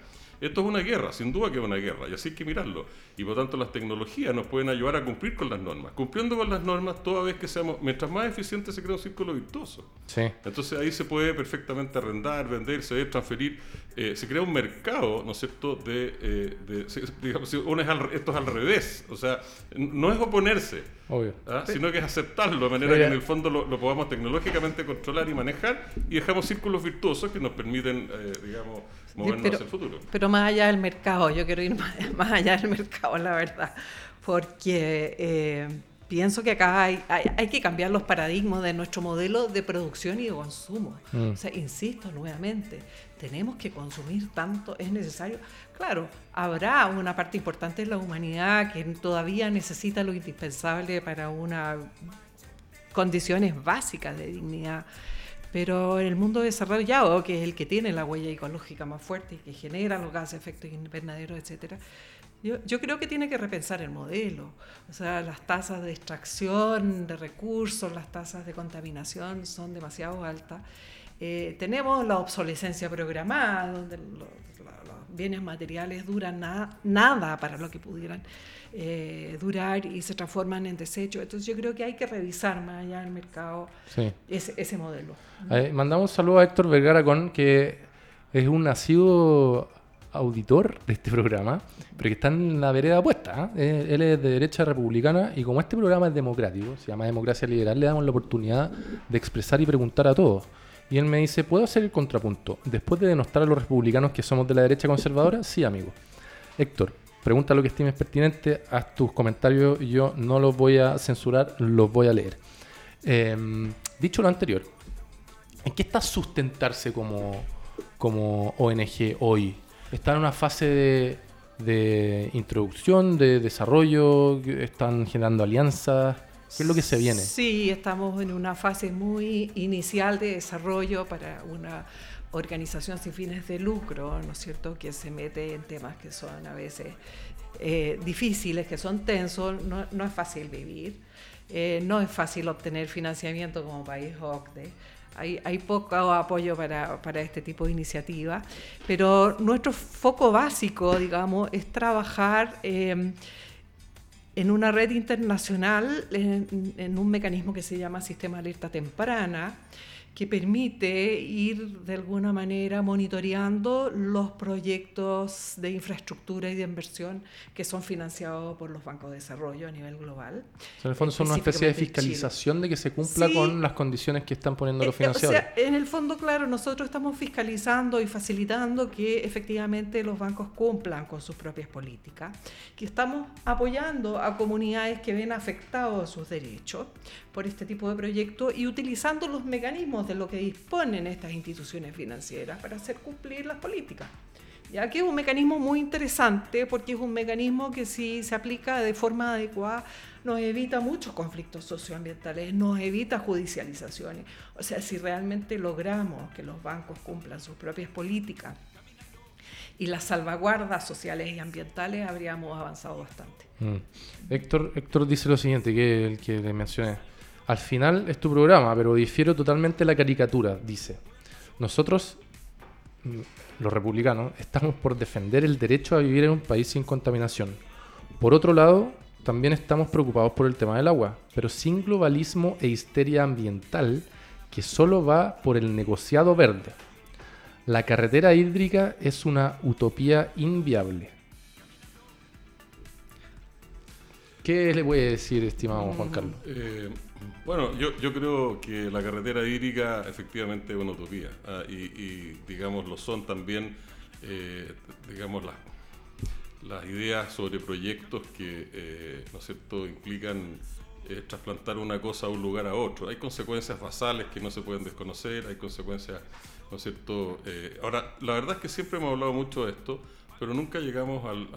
Esto es una guerra, sin duda que es una guerra, y así hay que mirarlo. Y por tanto las tecnologías nos pueden ayudar a cumplir con las normas. Cumpliendo con las normas, toda vez que seamos, mientras más eficientes se crea un círculo virtuoso. Sí. Entonces ahí se puede perfectamente arrendar, vender, se debe transferir, eh, se crea un mercado, ¿no es cierto?, de, eh, de se- digamos, si uno es al- esto es al revés, o sea, no es oponerse, Obvio. ¿ah? sino que es aceptarlo, de manera que en el fondo lo, lo podamos tecnológicamente controlar y manejar y dejamos círculos virtuosos que nos permiten, eh, digamos, movernos pero- hacia el futuro. Pero más allá del mercado, yo quiero ir [laughs] más, más allá del mercado, la verdad, porque eh, pienso que acá hay, hay, hay que cambiar los paradigmas de nuestro modelo de producción y de consumo. Mm. O sea, insisto nuevamente, tenemos que consumir tanto, es necesario. Claro, habrá una parte importante de la humanidad que todavía necesita lo indispensable para una condiciones básicas de dignidad. Pero en el mundo desarrollado, que es el que tiene la huella ecológica más fuerte y que genera los gases de efecto invernadero, etcétera, yo, yo creo que tiene que repensar el modelo. O sea, las tasas de extracción de recursos, las tasas de contaminación son demasiado altas. Eh, tenemos la obsolescencia programada, donde lo- lo- los bienes materiales duran na- nada para lo que pudieran eh, durar y se transforman en desechos. Entonces yo creo que hay que revisar más allá del mercado Sí. ese, ese modelo. Eh, mandamos un saludo a Héctor Vergara con que es un nacido auditor de este programa, pero que está en la vereda opuesta. ¿eh? Eh, Él es de derecha republicana y como este programa es democrático, se llama Democracia Liberal, le damos la oportunidad de expresar y preguntar a todos. Y él me dice, ¿puedo hacer el contrapunto? Después de denostar a los republicanos que somos de la derecha conservadora, sí, amigo. Héctor, pregunta lo que estimes pertinente, haz tus comentarios, yo no los voy a censurar, los voy a leer. Em, dicho lo anterior, ¿En qué está sustentarse como, como ONG hoy? ¿Está en una fase de, de introducción, de desarrollo? ¿Están generando alianzas? ¿Qué es lo que se viene? Sí, estamos en una fase muy inicial de desarrollo para una organización sin fines de lucro, ¿no es cierto?, que se mete en temas que son a veces eh, difíciles, que son tensos, no, no es fácil vivir, eh, no es fácil obtener financiamiento como país OCDE. Hay, hay poco apoyo para, para este tipo de iniciativas, pero nuestro foco básico, digamos, es trabajar eh, en una red internacional, en, en un mecanismo que se llama Sistema de Alerta Temprana, que permite ir de alguna manera monitoreando los proyectos de infraestructura y de inversión que son financiados por los bancos de desarrollo a nivel global. O sea, en el fondo son una especie de fiscalización de que se cumpla Sí. con las condiciones que están poniendo los Eh, eh, financiadores. O sea, en el fondo, claro, nosotros estamos fiscalizando y facilitando que efectivamente los bancos cumplan con sus propias políticas, que estamos apoyando a comunidades que ven afectados sus derechos por este tipo de proyectos y utilizando los mecanismos de lo que disponen estas instituciones financieras para hacer cumplir las políticas. Ya que es un mecanismo muy interesante porque es un mecanismo que si se aplica de forma adecuada nos evita muchos conflictos socioambientales, nos evita judicializaciones. O sea, si realmente logramos que los bancos cumplan sus propias políticas y las salvaguardas sociales y ambientales, habríamos avanzado bastante. Mm. Héctor, Héctor dice lo siguiente, que el que le mencioné. Al final es tu programa, pero difiero totalmente la caricatura. Dice, nosotros, mm, los republicanos, estamos por defender el derecho a vivir en un país sin contaminación. Por otro lado, también estamos preocupados por el tema del agua, pero sin globalismo e histeria ambiental que solo va por el negociado verde. La carretera hídrica es una utopía inviable. ¿Qué le puede decir, estimado Juan Carlos? Eh, bueno, yo, yo creo que la carretera hídrica efectivamente es una utopía ah, y, digamos lo son también eh, digamos las, las ideas sobre proyectos que eh, ¿no es implican eh, trasplantar una cosa a un lugar a otro. Hay consecuencias basales que no se pueden desconocer, hay consecuencias, ¿no es cierto? Ahora, la verdad es que siempre hemos hablado mucho de esto, pero nunca llegamos al,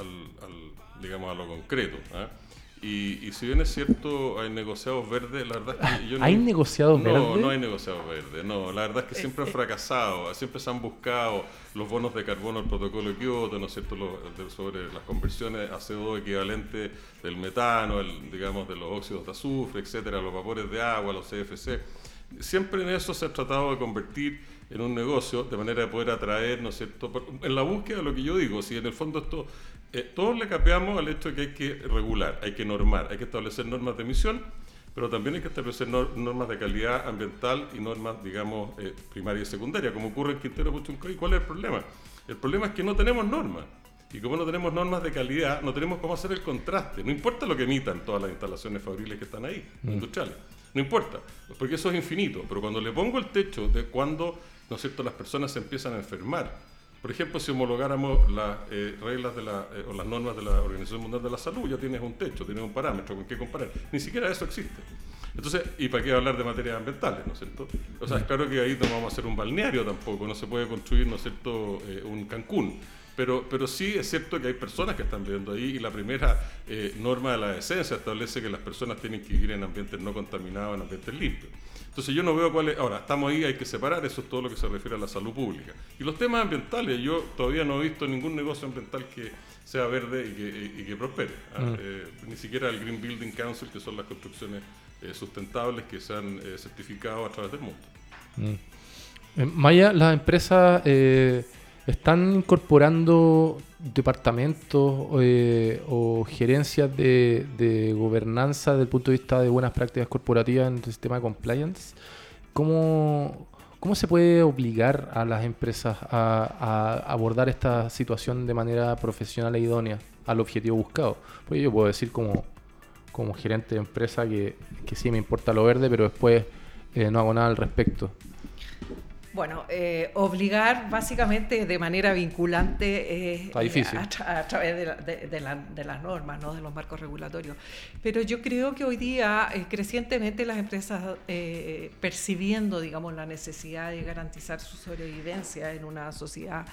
digamos, a lo concreto. ¿ah? Y, y si bien es cierto, hay negociados verdes, la verdad es que yo no... ¿Hay negociados no, verdes? No, hay negociados verdes, no. La verdad es que siempre han fracasado, siempre se han buscado los bonos de carbono del protocolo de Kioto, ¿no es cierto?, Los- de- sobre las conversiones a CO2 equivalente del metano, el, digamos, de los óxidos de azufre, etcétera, los vapores de agua, los CFC. Siempre en eso se ha tratado de convertir en un negocio de manera de poder atraer, ¿no es cierto?, por- en la búsqueda de lo que yo digo, si en el fondo esto, eh, todos le capeamos al hecho de que hay que regular, hay que normar, hay que establecer normas de emisión, pero también hay que establecer nor- normas de calidad ambiental y normas, digamos, eh, primaria y secundaria, como ocurre en Quintero Puchuncoy. ¿Cuál es el problema? El problema es que no tenemos normas. Y como no tenemos normas de calidad, no tenemos cómo hacer el contraste. No importa lo que emitan todas las instalaciones fabriles que están ahí, industriales. No importa, porque eso es infinito. Pero cuando le pongo el techo de cuando, ¿no es cierto?, las personas se empiezan a enfermar. Por ejemplo, si homologáramos las eh, reglas de la, eh, o las normas de la Organización Mundial de la Salud, ya tienes un techo, tienes un parámetro con qué comparar. Ni siquiera eso existe. Entonces, ¿y para qué hablar de materias ambientales, no es cierto? O sea, es claro que ahí no vamos a hacer un balneario tampoco, no se puede construir, ¿no es cierto?, eh, un Cancún. Pero, pero sí es cierto que hay personas que están viviendo ahí y la primera eh, norma de la decencia establece que las personas tienen que vivir en ambientes no contaminados, en ambientes limpios. Entonces yo no veo cuál es... Ahora, estamos ahí, hay que separar, eso es todo lo que se refiere a la salud pública. Y los temas ambientales, yo todavía no he visto ningún negocio ambiental que sea verde y que, y que prospere. ¿ah? Eh, ni siquiera el Green Building Council, que son las construcciones eh, sustentables que se han eh, certificado a través del mundo. En Maya, las empresas están incorporando departamentos eh, o gerencias de, de gobernanza desde el punto de vista de buenas prácticas corporativas en el sistema de compliance. ¿Cómo, cómo se puede obligar a las empresas a, abordar esta situación de manera profesional e idónea al objetivo buscado? Pues yo puedo decir como, como gerente de empresa que, que sí me importa lo verde, pero después eh, no hago nada al respecto. Bueno, eh, obligar básicamente de manera vinculante eh, a, tra- a través de, la- de- de la- de las normas, ¿no? de los marcos regulatorios. Pero yo creo que hoy día eh, crecientemente las empresas eh, percibiendo, digamos, la necesidad de garantizar su sobrevivencia en una sociedad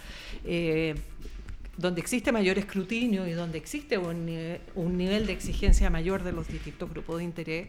donde existe mayor escrutinio y donde existe un, ni- un nivel de exigencia mayor de los distintos grupos de interés,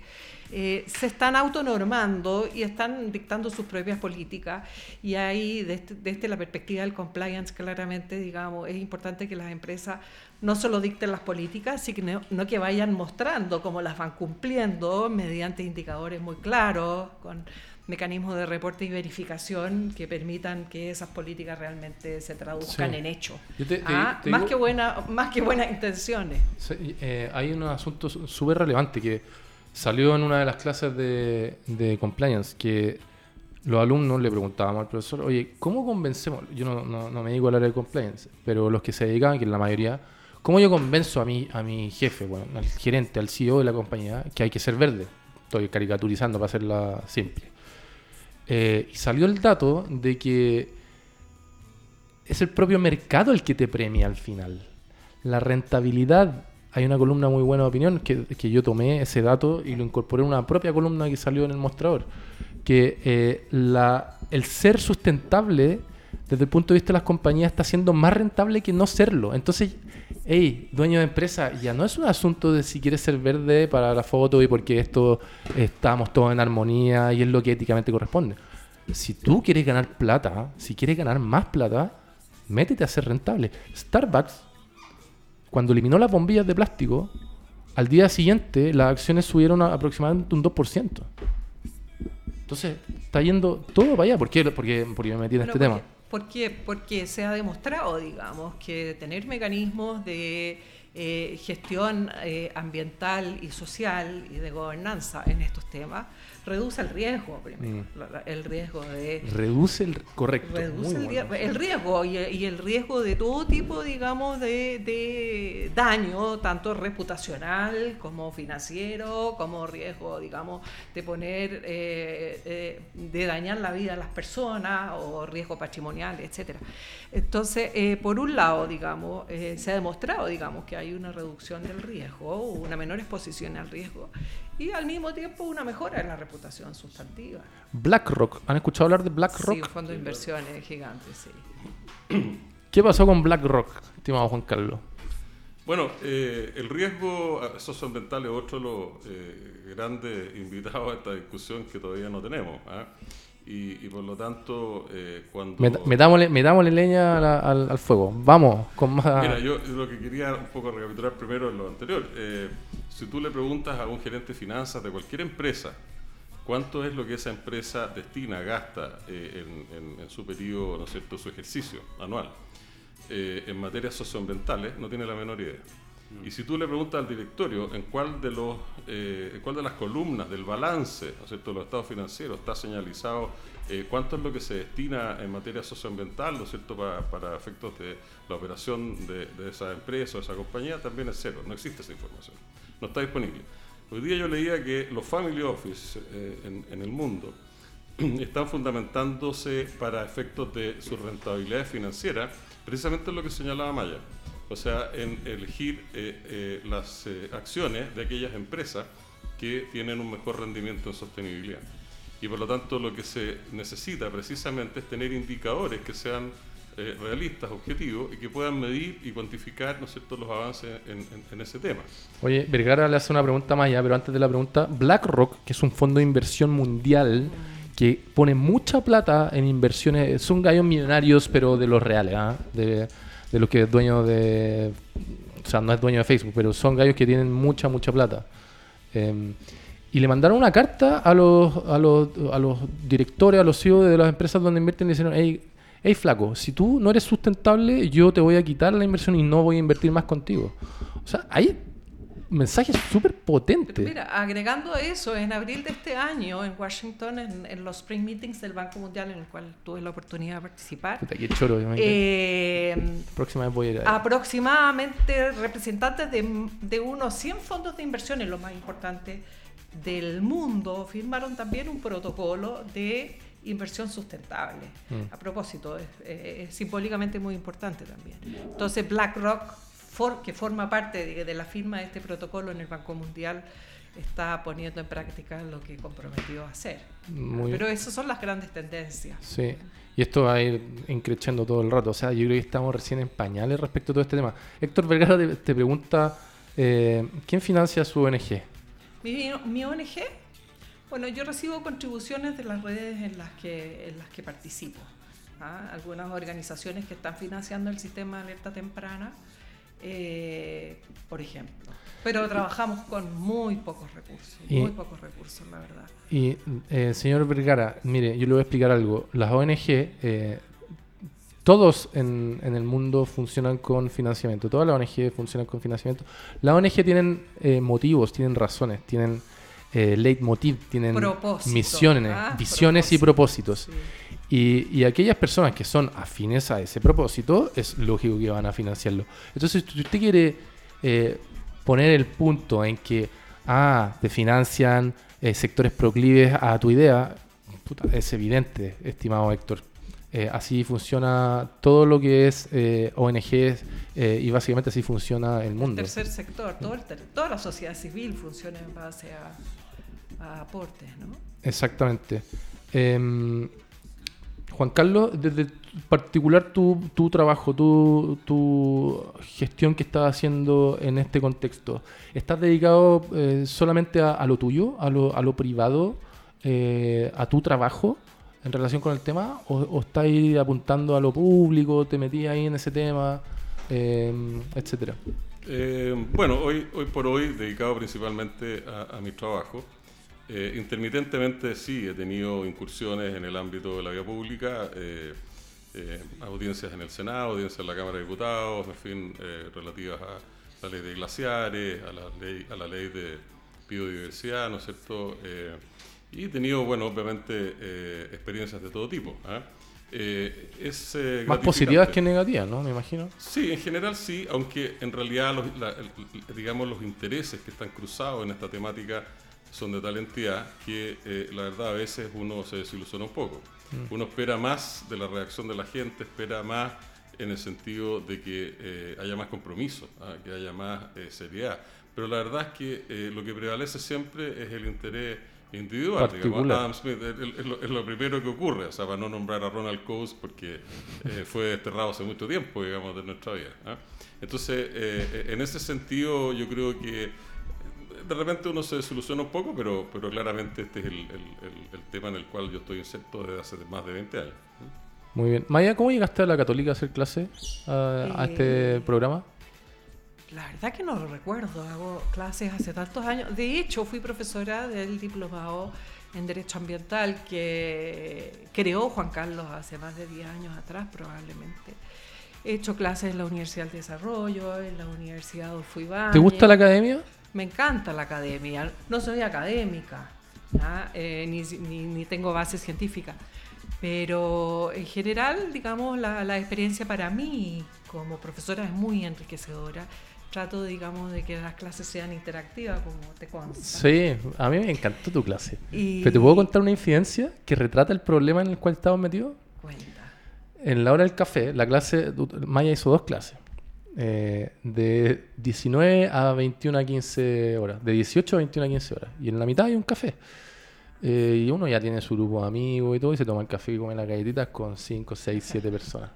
eh, se están autonormando y están dictando sus propias políticas. Y ahí, desde, desde la perspectiva del compliance, claramente, digamos, es importante que las empresas no solo dicten las políticas, sino no que vayan mostrando cómo las van cumpliendo mediante indicadores muy claros, con mecanismos de reporte y verificación que permitan que esas políticas realmente se traduzcan Sí. en hechos. Ah, más, digo- que buena, más que buenas intenciones. Eh, hay un asunto su- súper relevante que salió en una de las clases de, de compliance que los alumnos le preguntábamos al profesor, oye, ¿cómo convencemos? Yo no, no, no me dedico al área de compliance, pero los que se dedicaban, que es la mayoría, ¿cómo yo convenzo a mi, a mi jefe, bueno, al gerente, al CEO de la compañía, que hay que ser verde? Estoy caricaturizando para hacerla simple. Eh, y salió el dato de que es el propio mercado el que te premia al final. La rentabilidad, hay una columna muy buena de opinión que, que yo tomé ese dato y lo incorporé en una propia columna que salió en el mostrador, que eh, la, el ser sustentable desde el punto de vista de las compañías está siendo más rentable que no serlo. Entonces, hey, dueño de empresa, ya no es un asunto de si quieres ser verde para la foto y porque esto estamos todos en armonía y es lo que éticamente corresponde. Si tú quieres ganar plata, si quieres ganar más plata, métete a ser rentable. Starbucks, cuando eliminó las bombillas de plástico, al día siguiente las acciones subieron a aproximadamente un 2%. Entonces, está yendo todo para allá. ¿Por qué? Porque, porque me metí en este tema. ¿Por qué? Porque se ha demostrado, digamos, que tener mecanismos de eh, gestión eh, ambiental y social y de gobernanza en estos temas reduce el riesgo, primero, Mm. el riesgo de Reduce el... Correcto. reduce el, bueno. riesgo, el riesgo y, y el riesgo de todo tipo, digamos, de, de daño, tanto reputacional como financiero, como riesgo, digamos, de poner, eh, eh, de dañar la vida de las personas o riesgo patrimonial, etcétera. Entonces, eh, por un lado, digamos, eh, se ha demostrado, digamos, que hay una reducción del riesgo, una menor exposición al riesgo y al mismo tiempo una mejora en la reputación sustantiva. BlackRock. ¿Han escuchado hablar de Sí, BlackRock? un fondo de inversiones gigante, sí. [clears throat] ¿Qué pasó con BlackRock, estimado Juan Carlos? Bueno, eh, el riesgo ah, socioambiental es otro de los eh, grandes invitados a esta discusión que todavía no tenemos. ¿ah? Y, y por lo tanto, eh, cuando... Met- metámosle, metámosle leña la- al, al fuego. Vamos, con más... Mira, yo lo que quería un poco recapitular primero es lo anterior. Eh, si tú le preguntas a un gerente de finanzas de cualquier empresa, ¿cuánto es lo que esa empresa destina, gasta eh, en, en- en su periodo, ¿no es cierto?, su ejercicio anual en materias socioambientales, no tiene la menor idea. Y si tú le preguntas al directorio en cuál de los eh, en cuál de las columnas del balance, ¿no cierto?, de los estados financieros está señalizado eh, cuánto es lo que se destina en materia socioambiental, ¿no es cierto?, para, para efectos de la operación de, de esa empresa o esa compañía, también es cero, no existe esa información, no está disponible. Hoy día yo leía que los family office eh, en, en el mundo [clears throat] están fundamentándose para efectos de su rentabilidad financiera, precisamente en lo que señalaba Maya. O sea, en elegir eh, eh, las eh, acciones de aquellas empresas que tienen un mejor rendimiento en sostenibilidad. Y por lo tanto lo que se necesita precisamente es tener indicadores que sean eh, realistas, objetivos y que puedan medir y cuantificar ¿no es cierto? los avances en, en- en ese tema. Oye, Vergara le hace una pregunta más allá, pero antes de la pregunta, BlackRock, que es un fondo de inversión mundial que pone mucha plata en inversiones, son gallos millonarios, pero de los reales, ¿ah? de, de los que es dueño de... O sea, no es dueño de Facebook, pero son gallos que tienen mucha, mucha plata. Eh, y le mandaron una carta a los, a los, a los directores, a los CEOs de las empresas donde invierten y dijeron, hey, hey flaco, si tú no eres sustentable, yo te voy a quitar la inversión y no voy a invertir más contigo. O sea, hay mensajes súper potentes. Mira, agregando eso, en abril de este año en Washington, en, en los Spring Meetings del Banco Mundial, en el cual tuve la oportunidad de participar, Puta, qué choro, eh, Próxima vez voy a ir a... aproximadamente representantes de, de unos 100 fondos de inversiones, lo más importante del mundo, firmaron también un protocolo de inversión sustentable. Mm. A propósito, es, eh, es simbólicamente muy importante también. Entonces, BlackRock, for- que forma parte de, de la firma de este protocolo en el Banco Mundial, está poniendo en práctica lo que comprometió a hacer. Muy- Pero esas son las grandes tendencias. Sí, y esto va a ir increciendo todo el rato. O sea, yo creo que estamos recién en pañales respecto a todo este tema. Héctor Vergara te, te pregunta, eh, ¿quién financia su ONG? Mi, mi ONG, bueno, yo recibo contribuciones de las redes en las que, en las que participo. ¿ah? Algunas organizaciones que están financiando el sistema de alerta temprana, eh, por ejemplo. Pero trabajamos con muy pocos recursos, Y- muy pocos recursos, la verdad. Y, eh, señor Vergara, mire, yo le voy a explicar algo. Las ONG, eh, todos en, en el mundo funcionan con financiamiento. Todas las ONG funcionan con financiamiento. Las ONG tienen eh, motivos, tienen razones, tienen eh, leitmotiv, tienen Propósito, misiones, ah, visiones y propósitos. Sí. Y, y aquellas personas que son afines a ese propósito, es lógico que van a financiarlo. Entonces, si usted quiere eh, poner el punto en que, ah, te financian eh, sectores proclives a tu idea, puta, es evidente, estimado Héctor. Eh, así funciona todo lo que es eh, ONGs eh, y básicamente así funciona el mundo. Tercer sector, todo el ter- toda la sociedad civil funciona en base a, a aportes, ¿no? Exactamente. Juan Carlos, desde particular tu, tu trabajo, tu, tu gestión que estás haciendo en este contexto, ¿estás dedicado eh, solamente a, lo tuyo, a lo, a lo privado, eh, a tu trabajo en relación con el tema? ¿O, o estás apuntando a lo público, te metías ahí en ese tema, em, etcétera? Eh, bueno, hoy, hoy por hoy dedicado principalmente a mi trabajo. Eh, intermitentemente sí, he tenido incursiones en el ámbito de la vía pública, eh, eh, audiencias en el Senado, audiencias en la Cámara de Diputados, en fin, relativas a la ley de glaciares, a la ley, a la ley de biodiversidad, ¿no es cierto? Y he tenido, bueno, obviamente, experiencias de todo tipo. ¿ah? Eh, es, eh, Más positivas que negativas, ¿no? Me imagino. Sí, en general sí, aunque en realidad los, la- el- digamos los intereses que están cruzados en esta temática son de tal entidad que eh, la verdad a veces uno se desilusiona un poco. Uno espera más de la reacción de la gente, espera más en el sentido de que eh, haya más compromiso, ah, que haya más eh, seriedad. Pero la verdad es que eh, lo que prevalece siempre es el interés individual. digamos. Adam Smith es, es lo, es lo primero que ocurre, o sea, para no nombrar a Ronald Coase porque eh, [laughs] fue desterrado hace mucho tiempo, digamos, de nuestra vida. ¿ah? Entonces, eh, en ese sentido, yo creo que de repente uno se soluciona un poco, pero, pero claramente este es el, el- el- el tema en el cual yo estoy inserto desde hace más de 20 años. Muy bien. Maya, ¿cómo llegaste a la Católica a hacer clase a, a este Eh, programa? La verdad que no lo recuerdo, hago clases hace tantos años. De hecho, fui profesora del diplomado en Derecho Ambiental que creó Juan Carlos hace más de 10 años atrás probablemente. He hecho clases en la Universidad del Desarrollo, en la Universidad Adolfo Ibáñez. ¿Te gusta la academia? Me encanta la academia. No soy académica. Eh, ni, ni- ni tengo base científica. Pero en general, digamos, la, la experiencia para mí como profesora es muy enriquecedora. Trato, digamos, de que las clases sean interactivas, como te consta. Sí, a mí me encantó tu clase. Y- ¿Pero te puedo contar una incidencia que retrata el problema en el cual estamos metidos? Cuenta. En la hora del café, la clase, Maya hizo dos clases. Eh, de 19 a 21 a 15 horas. De 18 a 21 a 15 horas. Y en la mitad hay un café. Eh, y uno ya tiene su grupo de amigos y todo, y se toma el café y come las galletitas con 5, 6, 7 personas.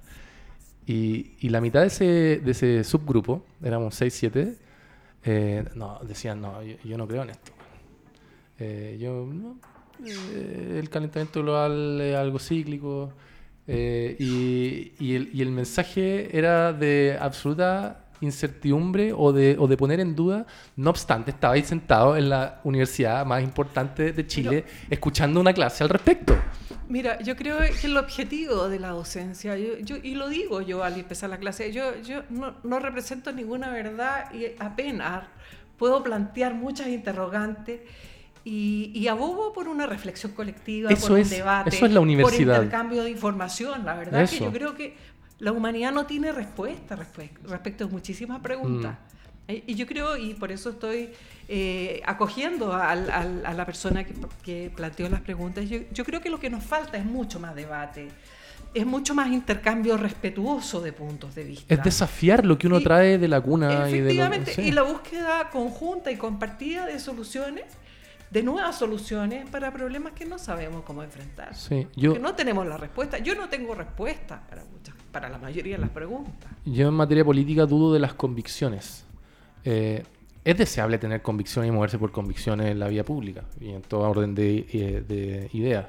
Y, y la mitad de ese, de ese subgrupo, éramos 6, 7, eh, no, decían, no, yo, yo no creo en esto. Eh, yo, no, eh, el calentamiento global es algo cíclico. Eh, y, y el, y el mensaje era de absoluta incertidumbre o de, o de poner en duda. No obstante, estaba ahí sentado en la universidad más importante de Chile, escuchando una clase al respecto. Mira, yo creo que el objetivo de la docencia, yo, yo- y lo digo yo al empezar la clase, yo, yo no, no represento ninguna verdad y apenas puedo plantear muchas interrogantes y, y abogo por una reflexión colectiva, Eso por un es- debate, eso es la universidad. por intercambio de información. La verdad es que Eso. yo creo que la humanidad no tiene respuesta respe- respecto a muchísimas preguntas. Mm. Eh, Y yo creo, y por eso estoy eh, acogiendo a la persona que, que planteó las preguntas, yo, yo creo que lo que nos falta es mucho más debate, es mucho más intercambio respetuoso de puntos de vista. Es desafiar lo que uno Y- trae de la cuna y de lo Efectivamente, sí. y la búsqueda conjunta y compartida de soluciones, de nuevas soluciones para problemas que no sabemos cómo enfrentar. Sí, yo, Que no tenemos la respuesta. Yo no tengo respuesta para, muchas, para la mayoría de las preguntas. yo en materia política dudo de las convicciones. Eh, es deseable tener convicciones y moverse por convicciones en la vía pública y en toda orden de, eh, de ideas.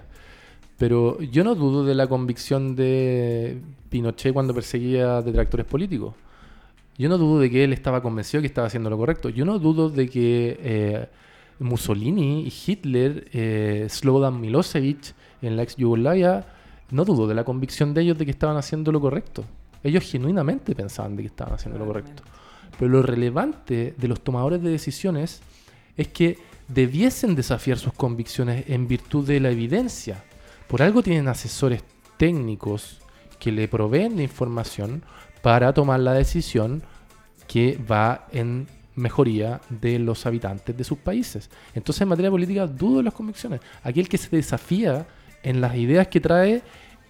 Pero yo no dudo de la convicción de Pinochet cuando perseguía detractores políticos. Yo no dudo de que él estaba convencido que estaba haciendo lo correcto. Yo no dudo de que eh, Mussolini y Hitler, eh, Slobodan Milosevic en la ex Yugoslavia, no dudo de la convicción de ellos de que estaban haciendo lo correcto. Ellos genuinamente pensaban de que estaban haciendo lo correcto. Pero lo relevante de los tomadores de decisiones es que debiesen desafiar sus convicciones en virtud de la evidencia. Por algo tienen asesores técnicos que le proveen de información para tomar la decisión que va en mejoría de los habitantes de sus países. Entonces, en materia política, dudo de las convicciones. Aquel que se desafía en las ideas que trae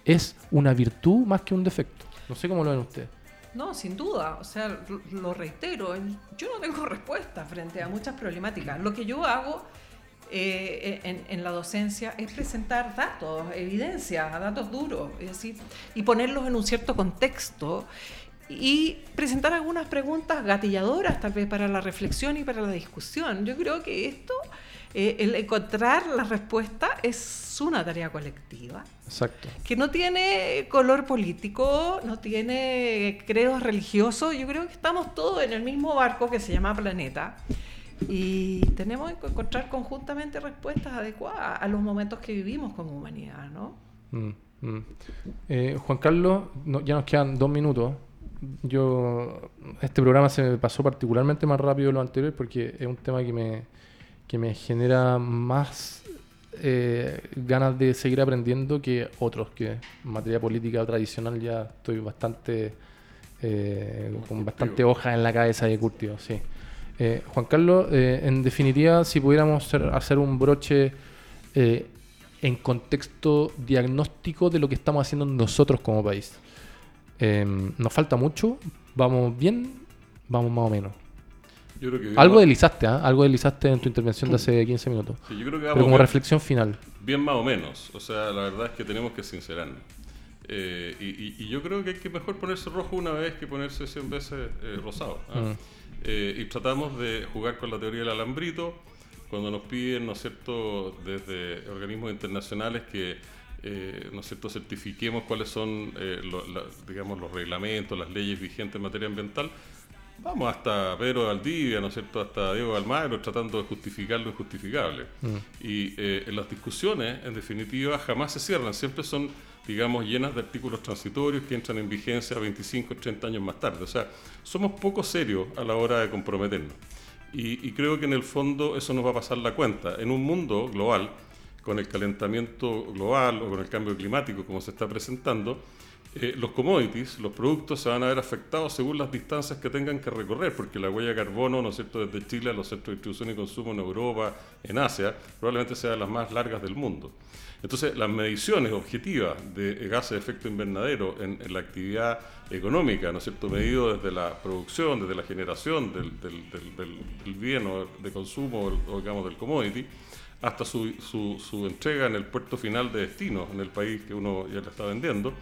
es una virtud más que un defecto. No sé cómo lo ven ustedes. No, sin duda. O sea, lo- reitero, yo no tengo [laughs] respuesta frente a muchas problemáticas. Lo que yo hago eh, en, la docencia es presentar datos, evidencia, datos duros, es decir, y ponerlos en un cierto contexto y presentar algunas preguntas gatilladoras tal vez para la reflexión y para la discusión. Yo creo que esto, eh, el encontrar la respuesta es una tarea colectiva Exacto. que no tiene color político, no tiene credos religiosos. Yo creo que estamos todos en el mismo barco que se llama planeta y tenemos que encontrar conjuntamente respuestas adecuadas a los momentos que vivimos como humanidad, ¿no? Mm, mm. Eh, Juan Carlos, no- ya nos quedan dos minutos. Yo, este programa se me pasó particularmente más rápido de lo anterior porque es un tema que me, que me genera más eh, ganas de seguir aprendiendo que otros, que en materia política tradicional ya estoy bastante eh, con bastante hojas en la cabeza de curtido, sí. Eh, Juan Carlos, en definitiva, si pudiéramos hacer, hacer un broche en contexto diagnóstico de lo que estamos haciendo nosotros como país. Eh, nos falta mucho, vamos bien, vamos más o menos. Yo creo que Algo bien- deslizaste, ¿ah? Algo deslizaste en tu intervención de hace 15 minutos. sí, yo creo que Pero como bien- reflexión final. Bien más o menos. O sea, la verdad es que tenemos que sincerarnos. Eh, y, y- y yo creo que hay que mejor ponerse rojo una vez que ponerse 100 veces eh, rosado. ¿ah? Mm. Eh, y tratamos de jugar con la teoría del alambrito cuando nos piden, ¿no es cierto?, desde organismos internacionales que, eh, ¿no es cierto?, certifiquemos cuáles son, eh, lo- la- digamos, los reglamentos, las leyes vigentes en materia ambiental. Vamos hasta Pedro Valdivia, ¿no es cierto?, hasta Diego Almagro tratando de justificar lo injustificable. Y eh, en las discusiones, en definitiva, jamás se cierran, siempre son, digamos, llenas de artículos transitorios que entran en vigencia 25, 30 años más tarde. O sea, somos poco serios a la hora de comprometernos. Y, y creo que en el fondo eso nos va a pasar la cuenta. En un mundo global, con el calentamiento global o con el cambio climático como se está presentando, eh, los commodities, los productos se van a ver afectados según las distancias que tengan que recorrer, porque la huella de carbono, ¿no es cierto?, desde Chile a los centros de distribución y consumo en Europa, en Asia, probablemente sean las más largas del mundo. Entonces, las mediciones objetivas de gases de efecto invernadero en, en la actividad económica, ¿no es cierto?, medido desde la producción, desde la generación del, del- bien o de consumo, o, digamos, del commodity, hasta su, su- su entrega en el puerto final de destino, en el país que uno ya le está vendiendo,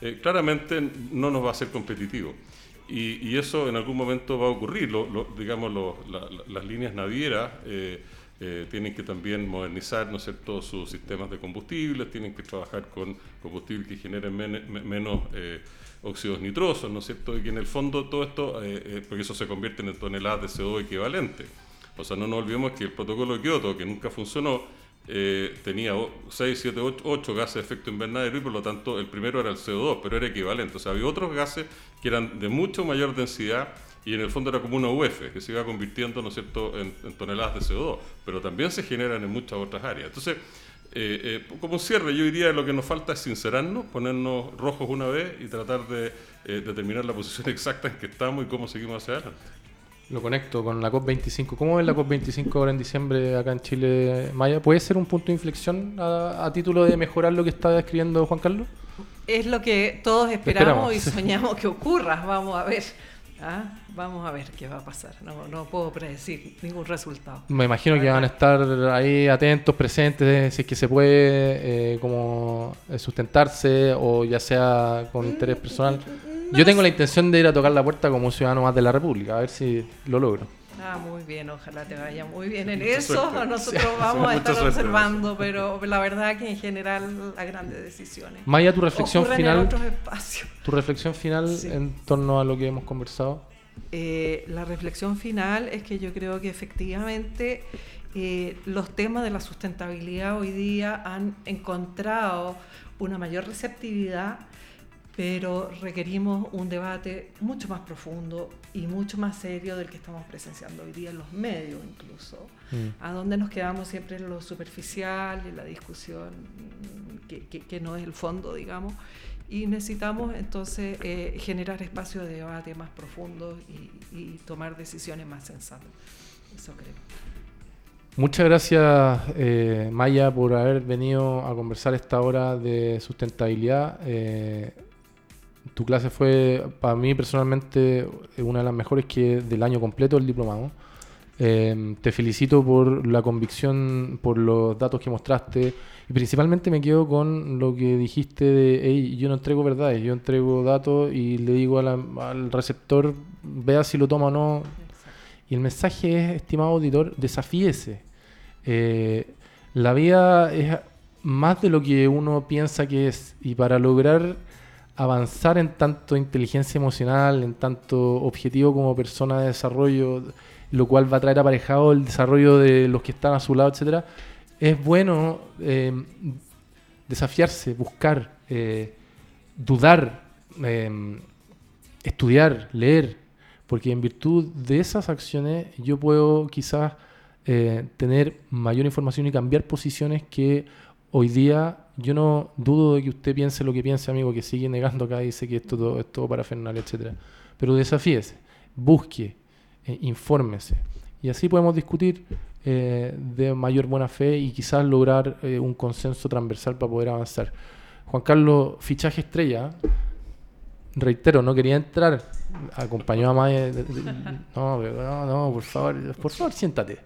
eh, claramente no nos va a ser competitivo. Y, y eso en algún momento va a ocurrir. Lo- digamos, la- la- las líneas navieras eh, eh, tienen que también modernizar ¿no sus sistemas de combustibles, tienen que trabajar con combustibles que generen men- me- menos óxidos nitrosos, ¿no es cierto? Y que en el fondo todo esto, porque eso se convierte en toneladas de CO2 equivalente. O sea, no nos olvidemos que el protocolo de Kioto, que nunca funcionó, eh, tenía 6, 7, 8, gases de efecto invernadero y por lo tanto el primero era el CO2, pero era equivalente. O sea, había otros gases que eran de mucho mayor densidad y en el fondo era como una UF que se iba convirtiendo, ¿no es cierto?, en, en toneladas de CO2, pero también se generan en muchas otras áreas. Entonces, eh, eh, como cierre, yo diría que lo que nos falta es sincerarnos, ponernos rojos una vez y tratar de eh, determinar la posición [laughs] exacta en que estamos y cómo seguimos hacia adelante. Lo conecto con la COP25. ¿Cómo ves la COP25 ahora en diciembre acá en Chile, Maya? ¿Puede ser un punto de inflexión a, a título de mejorar lo que está describiendo Juan Carlos? Es lo que todos esperamos, Esperamos. y [laughs] soñamos que ocurra. Vamos a ver. ¿ah? Vamos a ver qué va a pasar. No, no puedo predecir ningún resultado. Me imagino que van a estar ahí atentos, presentes, si es que se puede, eh, como eh, sustentarse o ya sea con interés personal. Yo tengo la intención de ir a tocar la puerta como un ciudadano más de la República, a ver si lo logro. Ah, muy bien, ojalá te vaya muy bien en [laughs] Mucha eso. suerte. Nosotros vamos a estar observando, pero la verdad que en general las grandes decisiones Maya, tu reflexión ocurren en final, otros espacios. tu reflexión final Sí. en torno a lo que hemos conversado. Eh, la reflexión final es que yo creo que efectivamente eh, los temas de la sustentabilidad hoy día han encontrado una mayor receptividad, pero requerimos un debate mucho más profundo y mucho más serio del que estamos presenciando hoy día en los medios incluso, Mm. a donde nos quedamos siempre en lo superficial, en la discusión que, que- que no es el fondo, digamos, y necesitamos entonces eh, generar espacios de debate más profundos y, y tomar decisiones más sensatas. Eso creo. Muchas gracias, eh, Maya, por haber venido a conversar esta hora de sustentabilidad. Eh, tu clase fue, para mí personalmente, una de las mejores que del año completo del diplomado. Eh, te felicito por la convicción, por los datos que mostraste y principalmente me quedo con lo que dijiste de, hey, yo no entrego verdades, yo entrego datos y le digo a la- al receptor, vea si lo toma o no, y el mensaje es, estimado auditor, desafíese. Eh, la vida es más de lo que uno piensa que es. Y para lograr avanzar en tanto inteligencia emocional, en tanto objetivo como persona de desarrollo, lo cual va a traer aparejado el desarrollo de los que están a su lado, etcétera, es bueno eh, desafiarse, buscar, eh, dudar, eh, estudiar, leer, porque en virtud de esas acciones yo puedo quizás eh, tener mayor información y cambiar posiciones que hoy día yo no dudo de que usted piense lo que piense, amigo, que sigue negando acá y dice que esto es todo parafernalia, etcétera. Pero desafíese, busque, eh, infórmese. Y así podemos discutir eh, de mayor buena fe y quizás lograr eh, un consenso transversal para poder avanzar. Juan Carlos, fichaje estrella. reitero, no quería entrar. Acompañó a de- No, no, no, por favor, por favor, siéntate.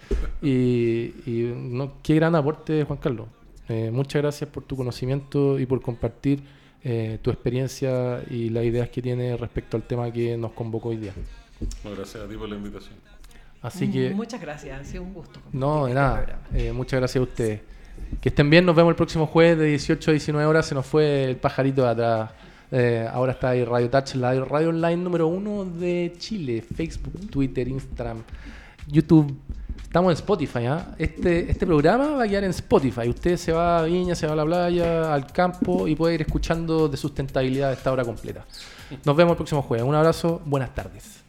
Y, y no, qué gran aporte, Juan Carlos. Eh, muchas gracias por tu conocimiento y por compartir eh, tu experiencia y las ideas que tienes respecto al tema que nos convocó hoy día. No, gracias a ti por la invitación. Así que. Muchas gracias, ha sido un gusto. No, de nada. este programa. Eh, muchas gracias a ustedes. Que estén bien, nos vemos el próximo jueves de 18 a 19 horas. Se nos fue el pajarito de atrás. Eh, ahora está ahí Radio Touch, la radio online número uno de Chile. Facebook, Twitter, Instagram, YouTube. Estamos en Spotify. ¿ah? Este, este programa va a quedar en Spotify. Usted se va a Viña, se va a la playa, al campo y puede ir escuchando de sustentabilidad esta hora completa. Nos vemos el próximo jueves. Un abrazo, buenas tardes.